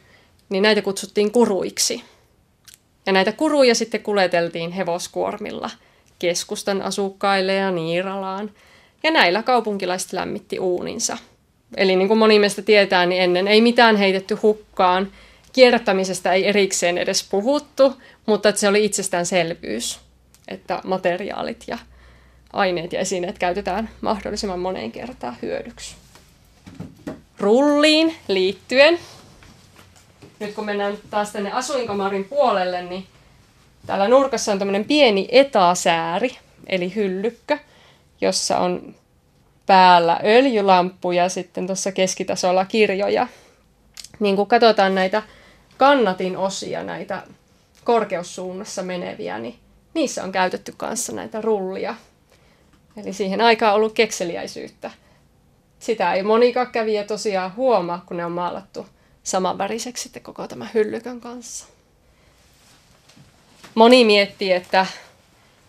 niin näitä kutsuttiin kuruiksi. Ja näitä kuruja sitten kuljeteltiin hevoskuormilla keskustan asukkaille ja Niiralaan. Ja näillä kaupunkilaiset lämmitti uuninsa. Eli niin kuin moni meistä tietää, niin ennen ei mitään heitetty hukkaan. Kierrättämisestä ei erikseen edes puhuttu, mutta se oli itsestäänselvyys että materiaalit ja aineet ja esineet käytetään mahdollisimman moneen kertaan hyödyksi. Rulliin liittyen, nyt kun mennään taas tänne asuinkamarin puolelle, niin täällä nurkassa on tämmöinen pieni etasääri, eli hyllykkö, jossa on päällä öljylamppu ja sitten tuossa keskitasolla kirjoja. Niin kun katsotaan näitä kannatin osia, näitä korkeussuunnassa meneviä, niin niissä on käytetty kanssa näitä rullia. Eli siihen aikaan on ollut kekseliäisyyttä. Sitä ei monikaan kävijä tosiaan huomaa, kun ne on maalattu samanväriseksi sitten koko tämä hyllykön kanssa. Moni miettii, että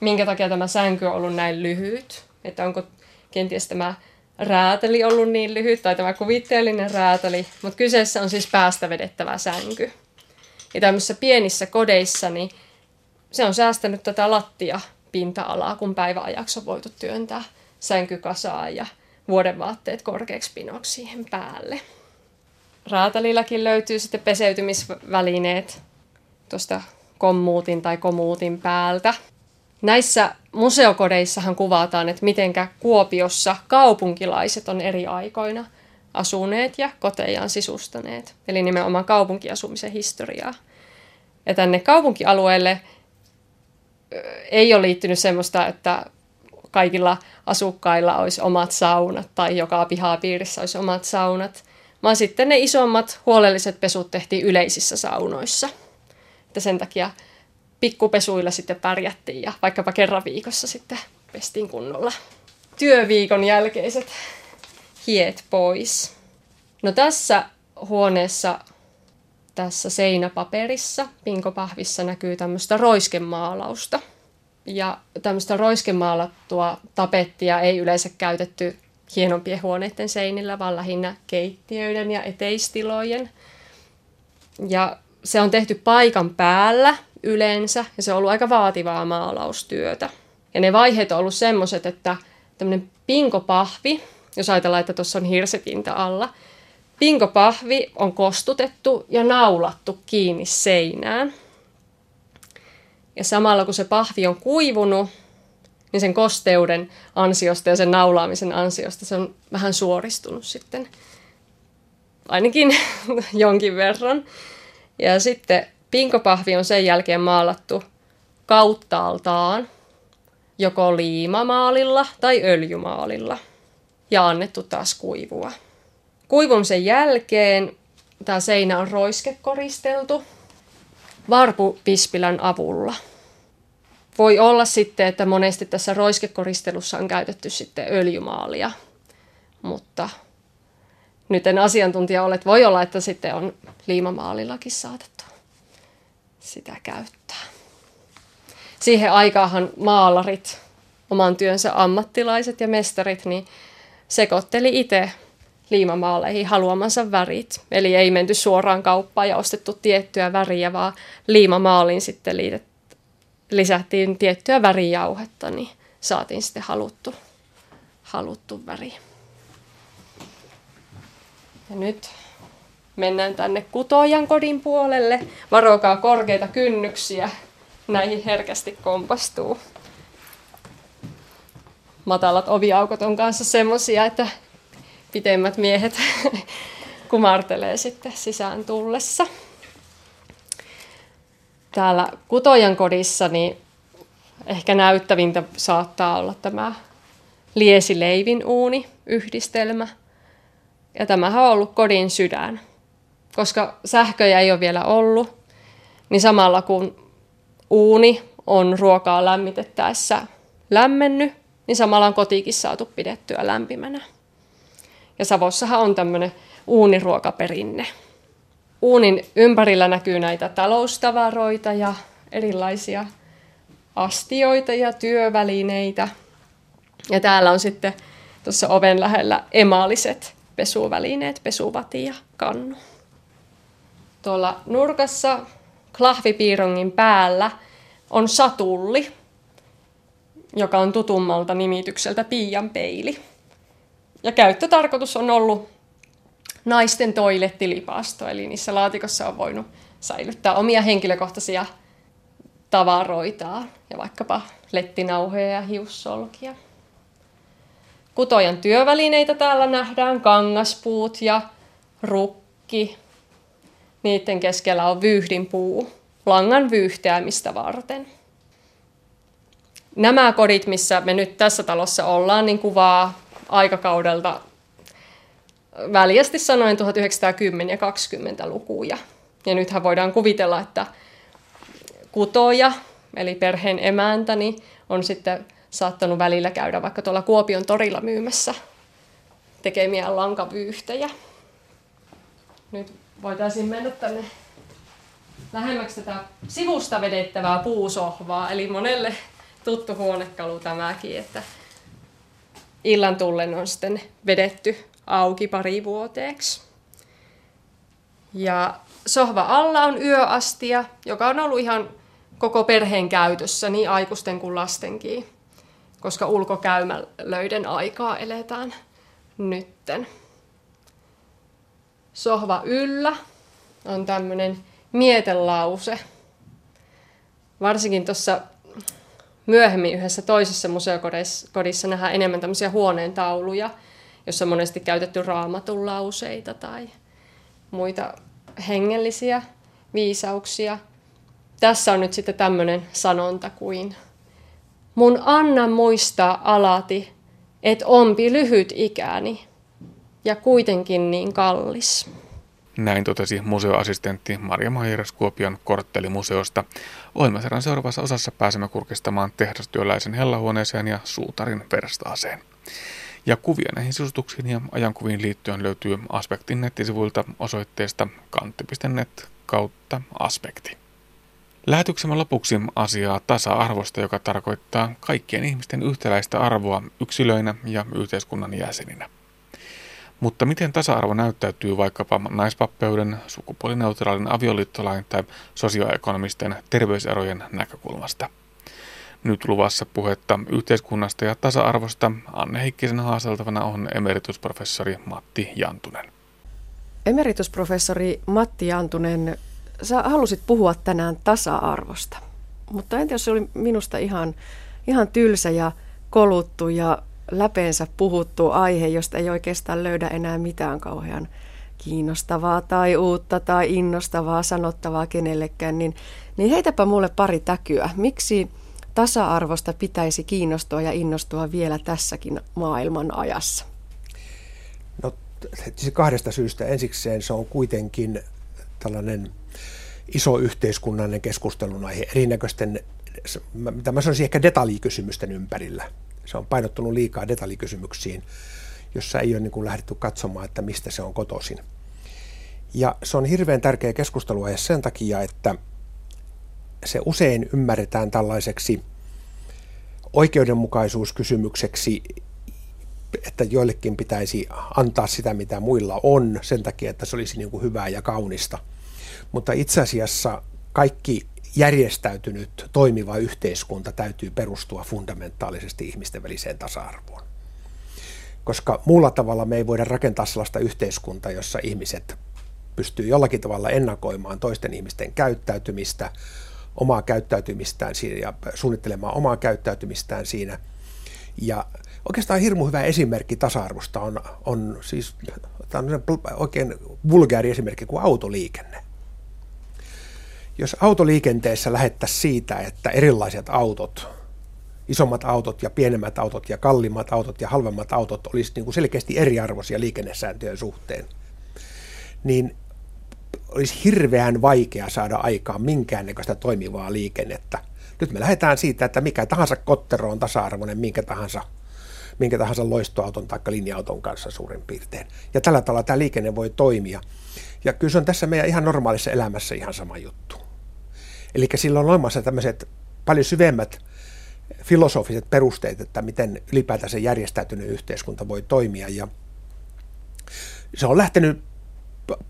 minkä takia tämä sänky on ollut näin lyhyt. Että onko kenties tämä rääteli ollut niin lyhyt tai tämä kuvitteellinen rääteli. Mutta kyseessä on siis päästä vedettävä sänky. Ja tämmöisissä pienissä kodeissa niin se on säästänyt tätä lattia pinta-alaa, kun päiväajaksi on voitu työntää sänkykasaan ja vuodenvaatteet korkeaksi pinoksi siihen päälle. Raatalillakin löytyy sitten peseytymisvälineet tuosta kommuutin tai komuutin päältä. Näissä museokodeissahan kuvataan, että mitenkä Kuopiossa kaupunkilaiset on eri aikoina asuneet ja kotejaan sisustaneet. Eli nimenomaan kaupunkiasumisen historiaa. Ja tänne kaupunkialueelle ei ole liittynyt semmoista, että kaikilla asukkailla olisi omat saunat tai joka pihapiirissä olisi omat saunat, vaan sitten ne isommat huolelliset pesut tehtiin yleisissä saunoissa. Että sen takia pikkupesuilla sitten pärjättiin ja vaikkapa kerran viikossa sitten pestiin kunnolla. Työviikon jälkeiset hiet pois. No tässä huoneessa, tässä seinäpaperissa, pinkopahvissa näkyy tämmöistä roiskemaalausta. Ja tämmöistä roiskemaalattua tapettia ei yleensä käytetty hienompien huoneiden seinillä, vaan lähinnä keittiöiden ja eteistilojen. Ja se on tehty paikan päällä yleensä, ja se on ollut aika vaativaa maalaustyötä. Ja ne vaiheet on ollut semmoiset, että tämmöinen pinkopahvi, jos ajatellaan, että tuossa on hirsetinta alla, pinkopahvi on kostutettu ja naulattu kiinni seinään. Ja samalla kun se pahvi on kuivunut, niin sen kosteuden ansiosta ja sen naulaamisen ansiosta se on vähän suoristunut sitten. Ainakin jonkin verran. Ja sitten pinkopahvi on sen jälkeen maalattu kauttaaltaan joko liimamaalilla tai öljymaalilla ja annettu taas kuivua. Kuivumisen jälkeen tämä seinä on roiskekoristeltu varpupispilän avulla. Voi olla sitten, että monesti tässä roiskekoristelussa on käytetty sitten öljymaalia, mutta nyt en asiantuntija ole, että voi olla, että sitten on liimamaalillakin saatettu sitä käyttää. Siihen aikaahan maalarit, oman työnsä ammattilaiset ja mestarit, niin sekoitteli itse liimamaaleihin haluamansa värit. Eli ei menty suoraan kauppaan ja ostettu tiettyä väriä, vaan liimamaaliin sitten liitet, lisättiin tiettyä värijauhetta, niin saatiin sitten haluttu, haluttu väri. Ja nyt mennään tänne kutojan kodin puolelle. Varokaa korkeita kynnyksiä, näihin herkästi kompastuu. Matalat oviaukot on kanssa semmosia, että pitemmät miehet kumartelee sitten sisään tullessa. Täällä Kutojan kodissa niin ehkä näyttävintä saattaa olla tämä liesileivin uuni yhdistelmä. Ja tämähän on ollut kodin sydän. Koska sähköjä ei ole vielä ollut, niin samalla kun uuni on ruokaa lämmitettäessä lämmennyt, niin samalla on kotikin saatu pidettyä lämpimänä. Ja Savossahan on tämmöinen uuniruokaperinne. Uunin ympärillä näkyy näitä taloustavaroita ja erilaisia astioita ja työvälineitä. Ja täällä on sitten tuossa oven lähellä emaaliset pesuvälineet, pesuvati ja kannu. Tuolla nurkassa klahvipiirongin päällä on satulli, joka on tutummalta nimitykseltä piian peili. Ja käyttötarkoitus on ollut naisten toilettilipasto, eli niissä laatikossa on voinut säilyttää omia henkilökohtaisia tavaroitaan ja vaikkapa lettinauhoja ja hiussolkia. Kutojan työvälineitä täällä nähdään, kangaspuut ja rukki. Niiden keskellä on vyyhdinpuu, langan vyyhteämistä varten. Nämä kodit, missä me nyt tässä talossa ollaan, niin kuvaa aikakaudelta väljästi sanoen 1910- ja 20-lukuja. Ja nythän voidaan kuvitella, että kutoja, eli perheen emäntäni, on sitten saattanut välillä käydä vaikka tuolla Kuopion torilla myymässä tekemiä lankavyyhtejä. Nyt voitaisiin mennä tänne lähemmäksi tätä sivusta vedettävää puusohvaa, eli monelle tuttu huonekalu tämäkin, että illan tullen on sitten vedetty auki pari vuoteeksi. Ja sohva alla on yöastia, joka on ollut ihan koko perheen käytössä, niin aikuisten kuin lastenkin koska ulkokäymälöiden aikaa eletään nytten. Sohva yllä on tämmöinen mietelause. Varsinkin tuossa myöhemmin yhdessä toisessa museokodissa nähdään enemmän tämmöisiä huoneen tauluja, jossa on monesti käytetty raamatun lauseita tai muita hengellisiä viisauksia. Tässä on nyt sitten tämmöinen sanonta kuin Mun anna muistaa alati, et ompi lyhyt ikäni ja kuitenkin niin kallis. Näin totesi museoassistentti Maria Mairas Kuopion korttelimuseosta. Ohjelmaserran seuraavassa osassa pääsemme kurkistamaan tehdastyöläisen hellahuoneeseen ja suutarin verstaaseen. Ja kuvia näihin sisustuksiin ja ajankuviin liittyen löytyy Aspektin nettisivuilta osoitteesta kantti.net kautta aspekti. Lähetyksemme lopuksi asiaa tasa-arvosta, joka tarkoittaa kaikkien ihmisten yhtäläistä arvoa yksilöinä ja yhteiskunnan jäseninä. Mutta miten tasa-arvo näyttäytyy vaikkapa naispappeuden, sukupuolineutraalin avioliittolain tai sosioekonomisten terveyserojen näkökulmasta? Nyt luvassa puhetta yhteiskunnasta ja tasa-arvosta Anne Heikkisen haaseltavana on emeritusprofessori Matti Jantunen. Emeritusprofessori Matti Jantunen, sä halusit puhua tänään tasa-arvosta, mutta entä jos se oli minusta ihan, ihan tylsä ja koluttu ja läpeensä puhuttu aihe, josta ei oikeastaan löydä enää mitään kauhean kiinnostavaa tai uutta tai innostavaa sanottavaa kenellekään, niin, niin heitäpä mulle pari täkyä. Miksi tasa-arvosta pitäisi kiinnostua ja innostua vielä tässäkin maailman ajassa? No kahdesta syystä. Ensikseen se on kuitenkin tällainen iso yhteiskunnallinen keskustelun aihe erinäköisten, mitä mä sanoisin ehkä detaljikysymysten ympärillä. Se on painottunut liikaa detaljikysymyksiin, jossa ei ole niin kuin lähdetty katsomaan, että mistä se on kotoisin. Ja se on hirveän tärkeä keskustelua sen takia, että se usein ymmärretään tällaiseksi oikeudenmukaisuuskysymykseksi, että joillekin pitäisi antaa sitä, mitä muilla on, sen takia, että se olisi niin kuin hyvää ja kaunista. Mutta itse asiassa kaikki järjestäytynyt toimiva yhteiskunta täytyy perustua fundamentaalisesti ihmisten väliseen tasa-arvoon. Koska muulla tavalla me ei voida rakentaa sellaista yhteiskuntaa, jossa ihmiset pystyy jollakin tavalla ennakoimaan toisten ihmisten käyttäytymistä, omaa käyttäytymistään siinä ja suunnittelemaan omaa käyttäytymistään siinä. Ja oikeastaan hirmu hyvä esimerkki tasa-arvosta on, on siis tämä on oikein vulgaari esimerkki kuin autoliikenne. Jos autoliikenteessä lähettäisiin siitä, että erilaiset autot, isommat autot ja pienemmät autot ja kalliimmat autot ja halvemmat autot olisi niin kuin selkeästi eriarvoisia liikennesääntöjen suhteen, niin olisi hirveän vaikea saada aikaan minkäännäköistä toimivaa liikennettä. Nyt me lähdetään siitä, että mikä tahansa kottero on tasa-arvoinen minkä tahansa, minkä tahansa loistoauton tai linja-auton kanssa suurin piirtein. Ja tällä tavalla tämä liikenne voi toimia. Ja kyllä se on tässä meidän ihan normaalissa elämässä ihan sama juttu. Eli sillä on olemassa tämmöiset paljon syvemmät filosofiset perusteet, että miten ylipäätään se järjestäytynyt yhteiskunta voi toimia. Ja se on lähtenyt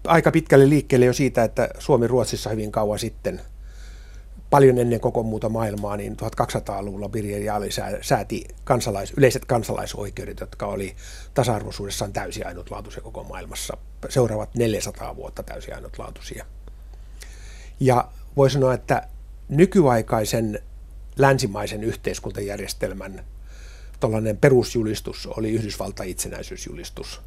aika pitkälle liikkeelle jo siitä, että Suomi Ruotsissa hyvin kauan sitten, paljon ennen koko muuta maailmaa, niin 1200-luvulla Birger Jarl sääti kansalais, yleiset kansalaisoikeudet, jotka oli tasa-arvoisuudessaan täysin ainutlaatuisia koko maailmassa. Seuraavat 400 vuotta täysin ainutlaatuisia. Ja voi sanoa, että nykyaikaisen länsimaisen yhteiskuntajärjestelmän tuollainen perusjulistus oli Yhdysvaltain itsenäisyysjulistus,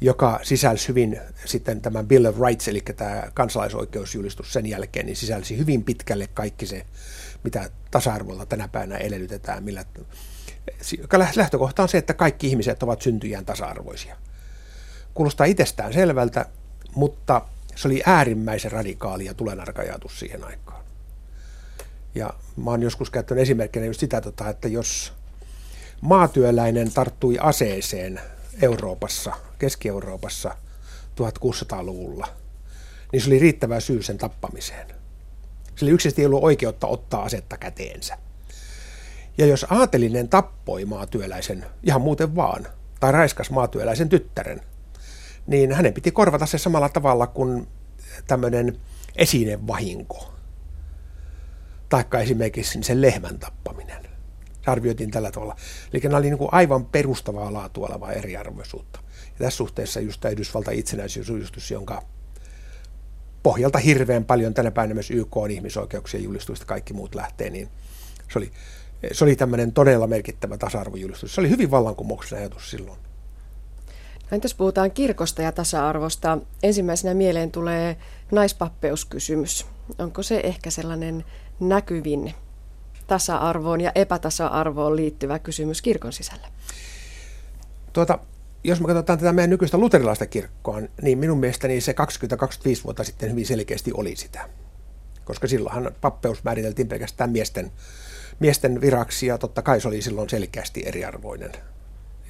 joka sisälsi hyvin sitten tämän Bill of Rights, eli tämä kansalaisoikeusjulistus sen jälkeen, niin sisälsi hyvin pitkälle kaikki se, mitä tasa-arvolta tänä päivänä edellytetään, millä lähtökohta on se, että kaikki ihmiset ovat syntyjään tasa-arvoisia. Kuulostaa itsestään selvältä, mutta se oli äärimmäisen radikaali ja tulenarkajatus siihen aikaan. Ja mä oon joskus käyttänyt esimerkkinä just sitä, tota, että jos maatyöläinen tarttui aseeseen Euroopassa, Keski-Euroopassa 1600-luvulla, niin se oli riittävä syy sen tappamiseen. Sillä yksisesti ei ollut oikeutta ottaa asetta käteensä. Ja jos aatelinen tappoi maatyöläisen ihan muuten vaan, tai raiskas maatyöläisen tyttären, niin hänen piti korvata se samalla tavalla kuin tämmöinen esinevahinko. Taikka esimerkiksi sen lehmän tappaminen. Se arvioitiin tällä tavalla. Eli nämä oli niin kuin aivan perustavaa laatua olevaa eriarvoisuutta. Ja tässä suhteessa just tämä Yhdysvaltain itsenäisyysjulistus, jonka pohjalta hirveän paljon tänä päivänä myös YK on ihmisoikeuksien julistuista kaikki muut lähtee, niin se oli, se oli tämmöinen todella merkittävä tasa-arvojulistus. Se oli hyvin vallankumouksellinen ajatus silloin. Entäs puhutaan kirkosta ja tasa-arvosta? Ensimmäisenä mieleen tulee naispappeuskysymys. Onko se ehkä sellainen näkyvin tasa-arvoon ja epätasa-arvoon liittyvä kysymys kirkon sisällä? Tuota, jos me katsotaan tätä meidän nykyistä luterilaista kirkkoa, niin minun mielestäni se 20-25 vuotta sitten hyvin selkeästi oli sitä. Koska silloinhan pappeus määriteltiin pelkästään miesten, miesten viraksi ja totta kai se oli silloin selkeästi eriarvoinen.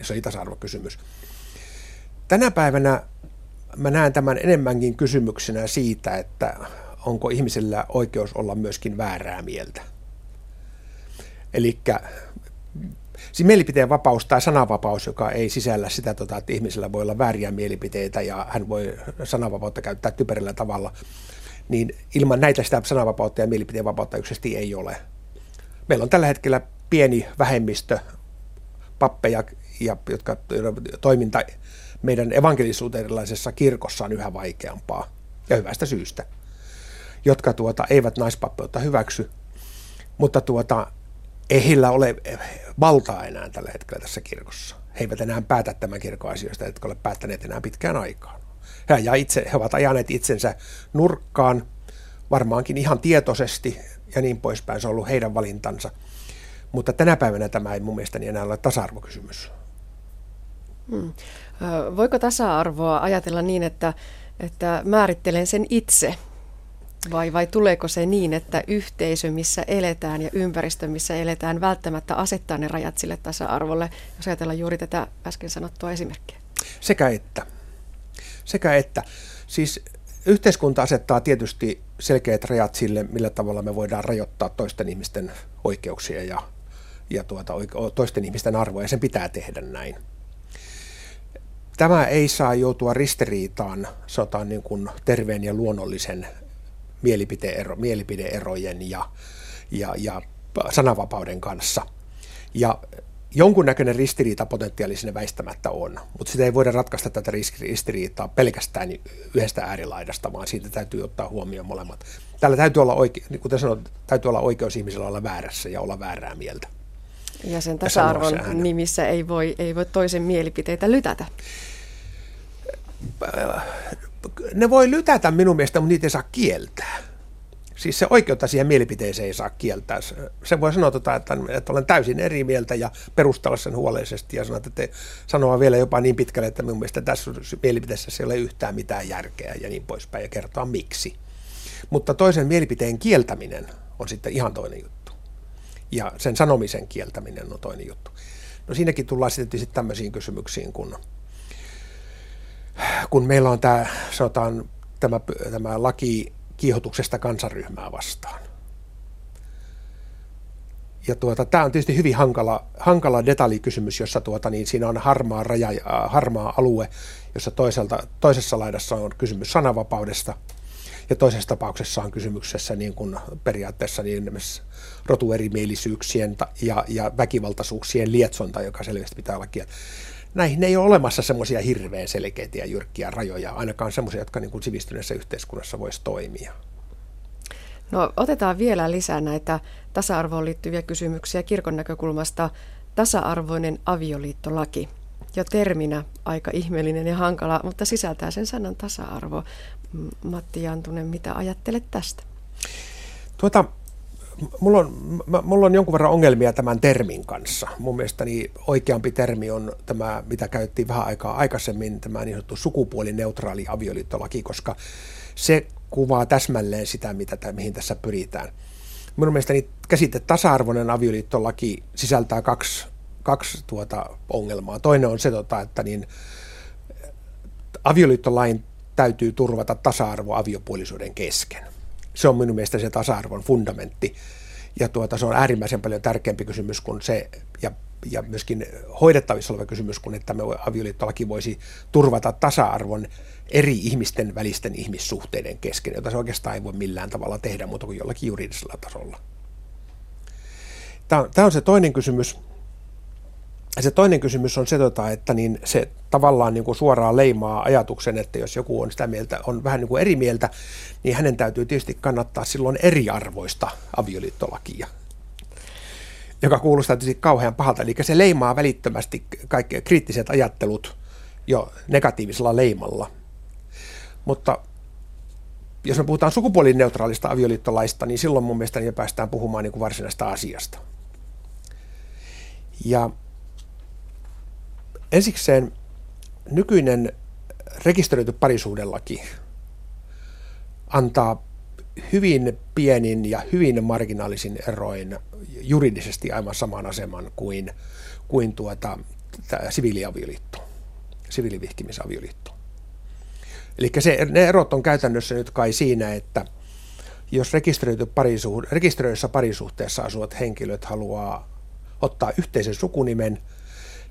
Se oli tasa-arvokysymys. Tänä päivänä mä näen tämän enemmänkin kysymyksenä siitä, että onko ihmisellä oikeus olla myöskin väärää mieltä. Eli siis mielipiteen vapaus tai sananvapaus, joka ei sisällä sitä, tota, että ihmisellä voi olla vääriä mielipiteitä ja hän voi sananvapautta käyttää typerillä tavalla, niin ilman näitä sitä sananvapautta ja mielipiteen vapautta yksisesti ei ole. Meillä on tällä hetkellä pieni vähemmistö pappeja, ja, jotka toiminta meidän evankelisuuterilaisessa kirkossa on yhä vaikeampaa ja hyvästä syystä, jotka tuota, eivät naispappeutta hyväksy, mutta tuota, ei heillä ole valtaa enää tällä hetkellä tässä kirkossa. He eivät enää päätä tämän kirkon asioista, jotka ole päättäneet enää pitkään aikaan. He, ja itse, he ovat ajaneet itsensä nurkkaan, varmaankin ihan tietoisesti ja niin poispäin. Se on ollut heidän valintansa. Mutta tänä päivänä tämä ei mun mielestäni enää ole tasa-arvokysymys. Hmm. Voiko tasa-arvoa ajatella niin, että, että määrittelen sen itse vai, vai tuleeko se niin, että yhteisö, missä eletään ja ympäristö, missä eletään, välttämättä asettaa ne rajat sille tasa-arvolle, jos ajatellaan juuri tätä äsken sanottua esimerkkiä? Sekä että. Sekä että. Siis yhteiskunta asettaa tietysti selkeät rajat sille, millä tavalla me voidaan rajoittaa toisten ihmisten oikeuksia ja, ja tuota, toisten ihmisten arvoja, ja sen pitää tehdä näin. Tämä ei saa joutua ristiriitaan sotaan niin kuin terveen ja luonnollisen mielipideero, mielipideerojen ja, ja, ja sananvapauden kanssa. Ja jonkunnäköinen ristiriita potentiaalisena väistämättä on, mutta sitä ei voida ratkaista tätä ristiriitaa pelkästään yhdestä äärilaidasta, vaan siitä täytyy ottaa huomioon molemmat. Täällä täytyy olla, oike, niin kuten sanoit, täytyy olla oikeus ihmisellä olla väärässä ja olla väärää mieltä. Ja sen tasa-arvon ja nimissä ei voi, ei voi toisen mielipiteitä lytätä. Ne voi lytätä minun mielestä, mutta niitä ei saa kieltää. Siis se oikeutta siihen mielipiteeseen ei saa kieltää. Se voi sanoa, tota, että, että olen täysin eri mieltä ja perustella sen huolellisesti ja sanoa, että te sanoa vielä jopa niin pitkälle, että minun mielestä tässä mielipiteessä ei ole yhtään mitään järkeä ja niin poispäin ja kertoa miksi. Mutta toisen mielipiteen kieltäminen on sitten ihan toinen juttu. Ja sen sanomisen kieltäminen on toinen juttu. No siinäkin tullaan sitten tämmöisiin kysymyksiin, kun, kun meillä on tämä, sanotaan, tämä, tämä laki kiihotuksesta kansanryhmää vastaan. Ja tuota, tämä on tietysti hyvin hankala, hankala detallikysymys, jossa tuota, niin siinä on harmaa, raja, äh, harmaa alue, jossa toiselta, toisessa laidassa on kysymys sananvapaudesta ja toisessa tapauksessa on kysymyksessä niin kuin periaatteessa niin rotuerimielisyyksien ja, ja väkivaltaisuuksien lietsonta, joka selvästi pitää olla kieltä näihin ei ole olemassa semmoisia hirveän selkeitä ja jyrkkiä rajoja, ainakaan semmoisia, jotka niin kuin sivistyneessä yhteiskunnassa voisi toimia. No otetaan vielä lisää näitä tasa-arvoon liittyviä kysymyksiä kirkon näkökulmasta. Tasa-arvoinen avioliittolaki. Jo terminä aika ihmeellinen ja hankala, mutta sisältää sen sanan tasa-arvo. Matti Jantunen, mitä ajattelet tästä? Tuota, mulla on, mulla on jonkun verran ongelmia tämän termin kanssa. Mun mielestäni oikeampi termi on tämä, mitä käytettiin vähän aikaa aikaisemmin, tämä niin sanottu sukupuolineutraali avioliittolaki, koska se kuvaa täsmälleen sitä, mitä, mihin tässä pyritään. Minun mielestäni käsite tasa-arvoinen avioliittolaki sisältää kaksi, kaksi tuota ongelmaa. Toinen on se, tota, että niin, avioliittolain täytyy turvata tasa-arvo aviopuolisuuden kesken se on minun mielestä se tasa-arvon fundamentti. Ja tuota, se on äärimmäisen paljon tärkeämpi kysymys kuin se, ja, ja myöskin hoidettavissa oleva kysymys kuin, että me avioliittolaki voisi turvata tasa-arvon eri ihmisten välisten ihmissuhteiden kesken, jota se oikeastaan ei voi millään tavalla tehdä muuta kuin jollakin juridisella tasolla. Tämä on se toinen kysymys. Se toinen kysymys on se, tota, että niin se tavallaan niin kuin suoraan leimaa ajatuksen, että jos joku on sitä mieltä, on vähän niin kuin eri mieltä, niin hänen täytyy tietysti kannattaa silloin eriarvoista avioliittolakia joka kuulostaa tietysti kauhean pahalta. Eli se leimaa välittömästi kaikki kriittiset ajattelut jo negatiivisella leimalla. Mutta jos me puhutaan sukupuolineutraalista avioliittolaista, niin silloin mun mielestä niin päästään puhumaan niin kuin varsinaista asiasta. Ja ensikseen nykyinen rekisteröity parisuudelaki antaa hyvin pienin ja hyvin marginaalisin eroin juridisesti aivan saman aseman kuin, kuin tuota, siviiliavioliitto, siviilivihkimisavioliitto. Eli se, ne erot on käytännössä nyt kai siinä, että jos rekisteröity parisuhde, rekisteröidyssä parisuhteessa asuvat henkilöt haluaa ottaa yhteisen sukunimen,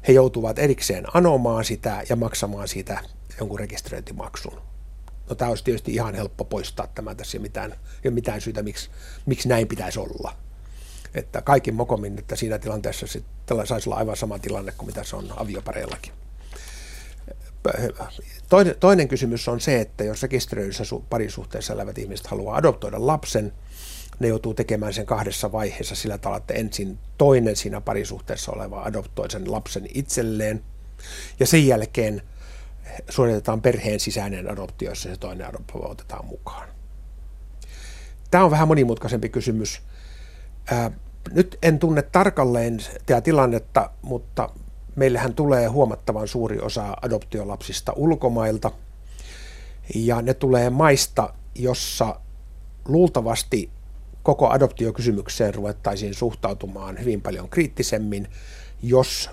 he joutuvat erikseen anomaan sitä ja maksamaan siitä jonkun rekisteröintimaksun. No tämä olisi tietysti ihan helppo poistaa tämä tässä ei mitään, ole mitään syytä, miksi, miksi näin pitäisi olla. Että kaikin mokomin, että siinä tilanteessa sitten saisi olla aivan sama tilanne kuin mitä se on aviopareillakin. Toinen, toinen kysymys on se, että jos rekisteröidyssä parisuhteessa elävät ihmiset haluaa adoptoida lapsen, ne joutuu tekemään sen kahdessa vaiheessa sillä tavalla, että ensin toinen siinä parisuhteessa oleva adoptoi sen lapsen itselleen ja sen jälkeen suoritetaan perheen sisäinen adoptio, jossa se toinen adoptio otetaan mukaan. Tämä on vähän monimutkaisempi kysymys. Nyt en tunne tarkalleen tämä tilannetta, mutta meillähän tulee huomattavan suuri osa adoptiolapsista ulkomailta. Ja ne tulee maista, jossa luultavasti koko adoptiokysymykseen ruvettaisiin suhtautumaan hyvin paljon kriittisemmin, jos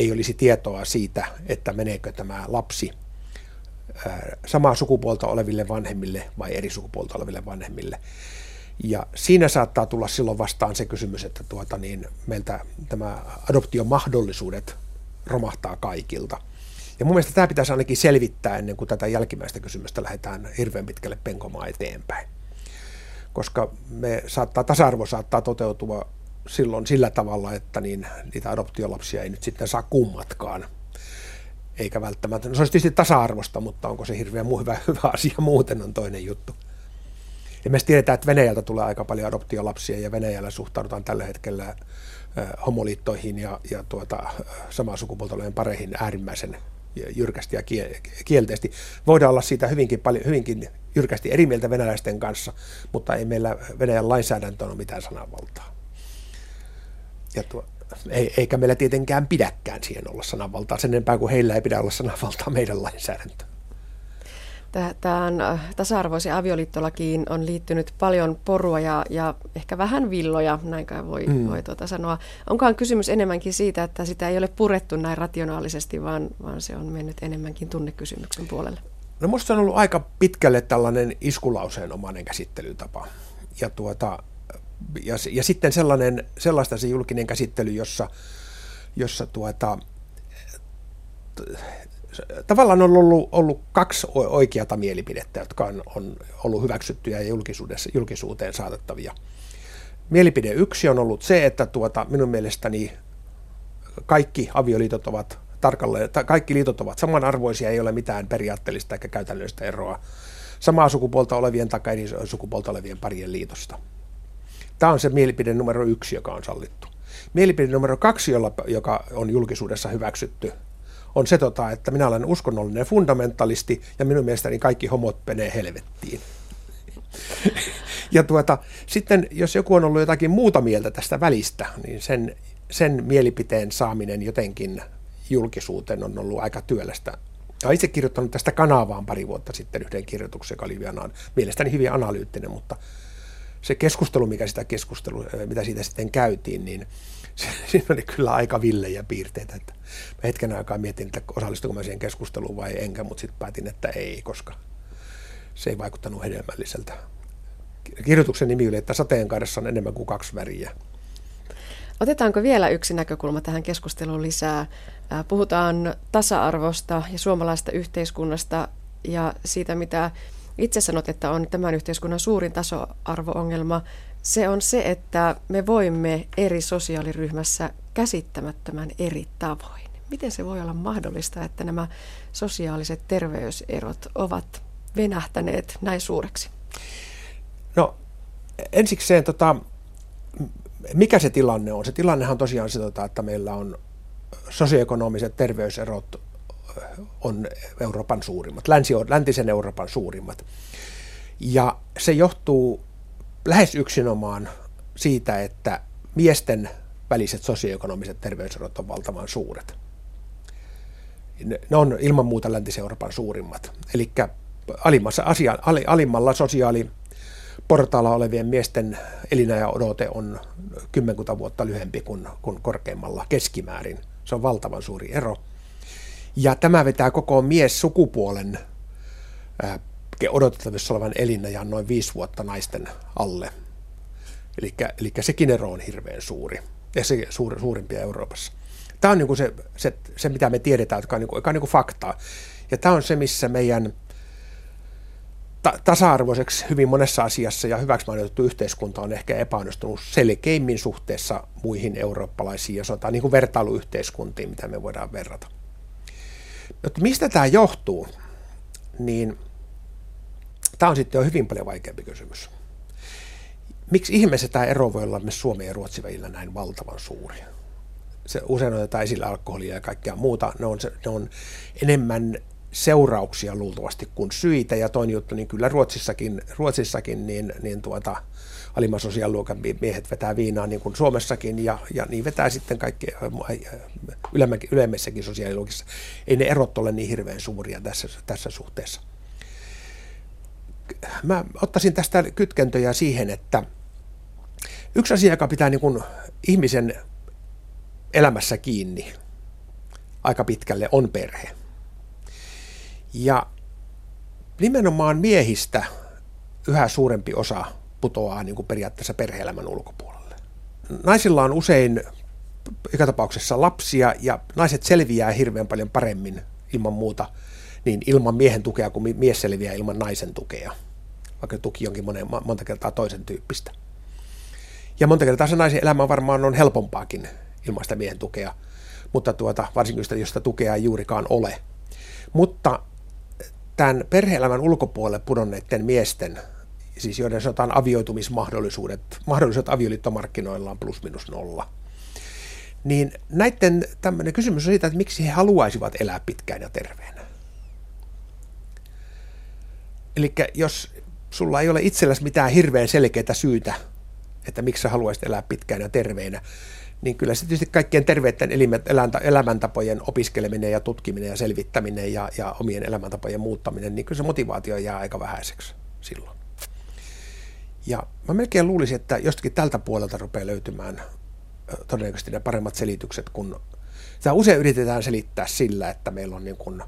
ei olisi tietoa siitä, että meneekö tämä lapsi samaa sukupuolta oleville vanhemmille vai eri sukupuolta oleville vanhemmille. Ja siinä saattaa tulla silloin vastaan se kysymys, että tuota niin, meiltä tämä adoptiomahdollisuudet romahtaa kaikilta. Ja mun mielestä tämä pitäisi ainakin selvittää ennen kuin tätä jälkimmäistä kysymystä lähdetään hirveän pitkälle penkomaan eteenpäin. Koska me saattaa, tasa-arvo saattaa toteutua silloin sillä tavalla, että niin, niitä adoptiolapsia ei nyt sitten saa kummatkaan. Eikä välttämättä, no se olisi tietysti tasa-arvosta, mutta onko se hirveän muu, hyvä, hyvä asia muuten on toinen juttu. Ja me tiedetään, että Venäjältä tulee aika paljon adoptiolapsia ja Venäjällä suhtaudutaan tällä hetkellä homoliittoihin ja, ja tuota, samaa sukupuolta olevien pareihin äärimmäisen jyrkästi ja kielteisesti. Voidaan olla siitä hyvinkin, paljon, hyvinkin jyrkästi eri mieltä venäläisten kanssa, mutta ei meillä Venäjän lainsäädäntö ole mitään sananvaltaa. Ja tuo, eikä meillä tietenkään pidäkään siihen olla sananvaltaa, sen enempää kuin heillä ei pidä olla sananvaltaa meidän lainsäädäntöön. Tähän äh, tasa-arvoisen avioliittolakiin on liittynyt paljon porua ja, ja ehkä vähän villoja, näin voi, mm. voi tuota sanoa. Onkaan kysymys enemmänkin siitä, että sitä ei ole purettu näin rationaalisesti, vaan, vaan se on mennyt enemmänkin tunnekysymyksen puolelle? No musta on ollut aika pitkälle tällainen iskulauseen omainen käsittelytapa. Ja tuota, ja, ja sitten sellainen, sellaista se julkinen käsittely, jossa, jossa tuota, tavallaan on ollut, ollut kaksi oikeata mielipidettä, jotka on, on ollut hyväksyttyjä ja julkisuudessa, julkisuuteen saatettavia. Mielipide yksi on ollut se, että tuota, minun mielestäni kaikki avioliitot ovat tarkalleen, kaikki liitot ovat samanarvoisia, ei ole mitään periaatteellista eikä käytännöllistä eroa samaa sukupuolta olevien tai eri sukupuolta olevien parien liitosta. Tämä on se mielipide numero yksi, joka on sallittu. Mielipide numero kaksi, joka on julkisuudessa hyväksytty, on se, tota, että minä olen uskonnollinen fundamentalisti ja minun mielestäni kaikki homot menee helvettiin. ja tuota, sitten jos joku on ollut jotakin muuta mieltä tästä välistä, niin sen, sen mielipiteen saaminen jotenkin julkisuuteen on ollut aika työlästä. Olen itse kirjoittanut tästä kanavaan pari vuotta sitten yhden kirjoituksen, joka oli vielä mielestäni hyvin analyyttinen, mutta se keskustelu, mikä sitä keskustelu, mitä siitä sitten käytiin, niin siinä oli kyllä aika villejä piirteitä. Että mä hetken aikaa mietin, että osallistuinko mä siihen keskusteluun vai enkä, mutta sitten päätin, että ei, koska se ei vaikuttanut hedelmälliseltä. Kirjoituksen nimi oli, että sateenkaidessa on enemmän kuin kaksi väriä. Otetaanko vielä yksi näkökulma tähän keskusteluun lisää? Puhutaan tasa-arvosta ja suomalaista yhteiskunnasta ja siitä, mitä itse sanot, että on tämän yhteiskunnan suurin tasoarvoongelma Se on se, että me voimme eri sosiaaliryhmässä käsittämättömän eri tavoin. Miten se voi olla mahdollista, että nämä sosiaaliset terveyserot ovat venähtäneet näin suureksi? No ensikseen, tota, mikä se tilanne on? Se tilannehan on tosiaan se, tota, että meillä on sosioekonomiset terveyserot on Euroopan suurimmat, länsi, läntisen Euroopan suurimmat. Ja se johtuu lähes yksinomaan siitä, että miesten väliset sosioekonomiset terveyserot on valtavan suuret. Ne on ilman muuta läntisen Euroopan suurimmat. Eli alimmassa asia, alimmalla sosiaali portaalla olevien miesten elinajan odote on kymmenkunta vuotta lyhempi kuin, kuin korkeimmalla keskimäärin. Se on valtavan suuri ero. Ja tämä vetää koko mies sukupuolen odotettavissa olevan elinajan noin viisi vuotta naisten alle. Eli sekin ero on hirveän suuri ja se suur, suurimpia Euroopassa. Tämä on niin kuin se, se, se, mitä me tiedetään, joka on, niin kuin, joka on niin kuin faktaa. Ja tämä on se, missä meidän ta- tasa-arvoiseksi hyvin monessa asiassa ja hyväksi mainittu yhteiskunta on ehkä epäonnistunut selkeimmin suhteessa muihin eurooppalaisiin ja sanotaan niin kuin vertailuyhteiskuntiin, mitä me voidaan verrata. Mutta mistä tämä johtuu, niin tämä on sitten jo hyvin paljon vaikeampi kysymys. Miksi ihmeessä tämä ero voi olla myös Suomen ja Ruotsin välillä näin valtavan suuri? Se usein otetaan esillä alkoholia ja kaikkea muuta. Ne on, ne on enemmän seurauksia luultavasti kuin syitä. Ja toinen juttu, niin kyllä Ruotsissakin, Ruotsissakin niin, niin tuota, alimman sosiaaliluokan miehet vetää viinaa niin kuin Suomessakin ja, ja niin vetää sitten kaikki ylemmässäkin sosiaaliluokissa. Ei ne erot ole niin hirveän suuria tässä, tässä suhteessa. Mä ottaisin tästä kytkentöjä siihen, että yksi asia, joka pitää niin kuin ihmisen elämässä kiinni aika pitkälle, on perhe. Ja nimenomaan miehistä yhä suurempi osa putoaa niin kuin periaatteessa perheelämän ulkopuolelle. Naisilla on usein joka tapauksessa lapsia ja naiset selviää hirveän paljon paremmin ilman muuta niin ilman miehen tukea kuin mies selviää ilman naisen tukea, vaikka tuki onkin monen, monta kertaa toisen tyyppistä. Ja monta kertaa se naisen elämä varmaan on helpompaakin ilman sitä miehen tukea, mutta tuota, varsinkin sitä, jos sitä tukea ei juurikaan ole. Mutta tämän perhe-elämän ulkopuolelle pudonneiden miesten, siis joiden sanotaan avioitumismahdollisuudet, mahdollisuudet avioliittomarkkinoilla on plus minus nolla, niin näiden tämmöinen kysymys on siitä, että miksi he haluaisivat elää pitkään ja terveenä. Eli jos sulla ei ole itselläsi mitään hirveän selkeää syytä, että miksi sä haluaisit elää pitkään ja terveenä, niin kyllä se tietysti kaikkien terveiden elämäntapojen opiskeleminen ja tutkiminen ja selvittäminen ja, ja omien elämäntapojen muuttaminen, niin kyllä se motivaatio jää aika vähäiseksi silloin. Ja mä melkein luulisin, että jostakin tältä puolelta rupeaa löytymään todennäköisesti ne paremmat selitykset, kun sitä usein yritetään selittää sillä, että meillä on niin kuin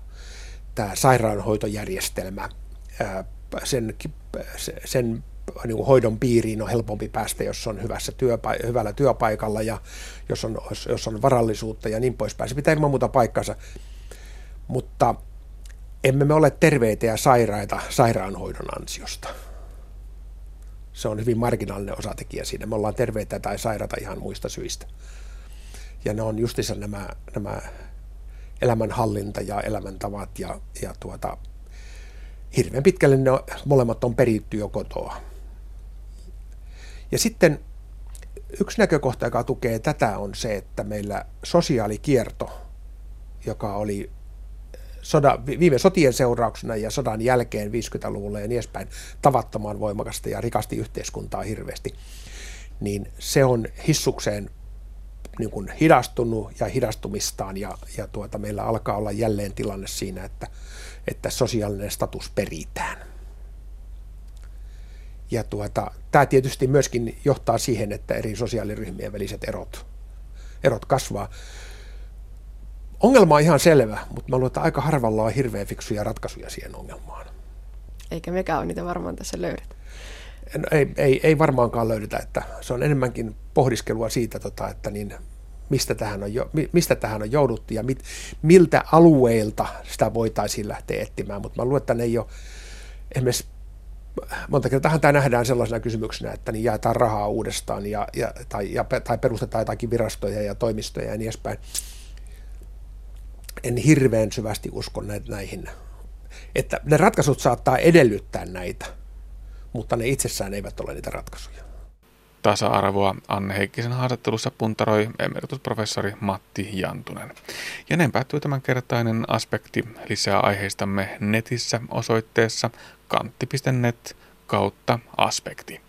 tämä sairaanhoitojärjestelmä, sen, sen niin kuin hoidon piiriin on helpompi päästä, jos on hyvässä työpa- hyvällä työpaikalla ja jos on, jos on varallisuutta ja niin poispäin. Se pitää ilman muuta paikkansa, mutta emme me ole terveitä ja sairaita sairaanhoidon ansiosta. Se on hyvin marginaalinen osatekijä siinä. Me ollaan terveitä tai sairaita ihan muista syistä. Ja ne on justissa nämä, nämä elämänhallinta ja elämäntavat ja, ja tuota, hirveän pitkälle ne molemmat on peritty jo kotoa. Ja sitten yksi näkökohta, joka tukee tätä, on se, että meillä sosiaalikierto, joka oli soda, viime sotien seurauksena ja sodan jälkeen 50-luvulla ja niin edespäin tavattoman voimakasta ja rikasti yhteiskuntaa hirveästi, niin se on hissukseen niin kuin hidastunut ja hidastumistaan ja, ja tuota, meillä alkaa olla jälleen tilanne siinä, että, että sosiaalinen status peritään. Ja tuota, tämä tietysti myöskin johtaa siihen, että eri sosiaaliryhmien väliset erot, erot kasvaa. Ongelma on ihan selvä, mutta mä luulen, että aika harvalla on hirveän fiksuja ratkaisuja siihen ongelmaan. Eikä mekään ole niitä varmaan tässä löydetä. No, ei, ei, ei varmaankaan löydetä, että se on enemmänkin pohdiskelua siitä, tota, että niin, mistä, tähän on, mistä tähän on jouduttu ja mit, miltä alueilta sitä voitaisiin lähteä etsimään. Mutta mä luulen, että ne ei ole esimerkiksi monta kertaa tämä nähdään sellaisena kysymyksenä, että niin jaetaan rahaa uudestaan ja, ja, tai, ja, tai perustetaan jotakin virastoja ja toimistoja ja niin edespäin. En hirveän syvästi usko näihin, että ne ratkaisut saattaa edellyttää näitä, mutta ne itsessään eivät ole niitä ratkaisuja. Tasa-arvoa Anne Heikkisen haastattelussa puntaroi emeritusprofessori Matti Jantunen. Ja näin päättyy tämänkertainen aspekti. Lisää aiheistamme netissä osoitteessa kantti.net kautta aspekti.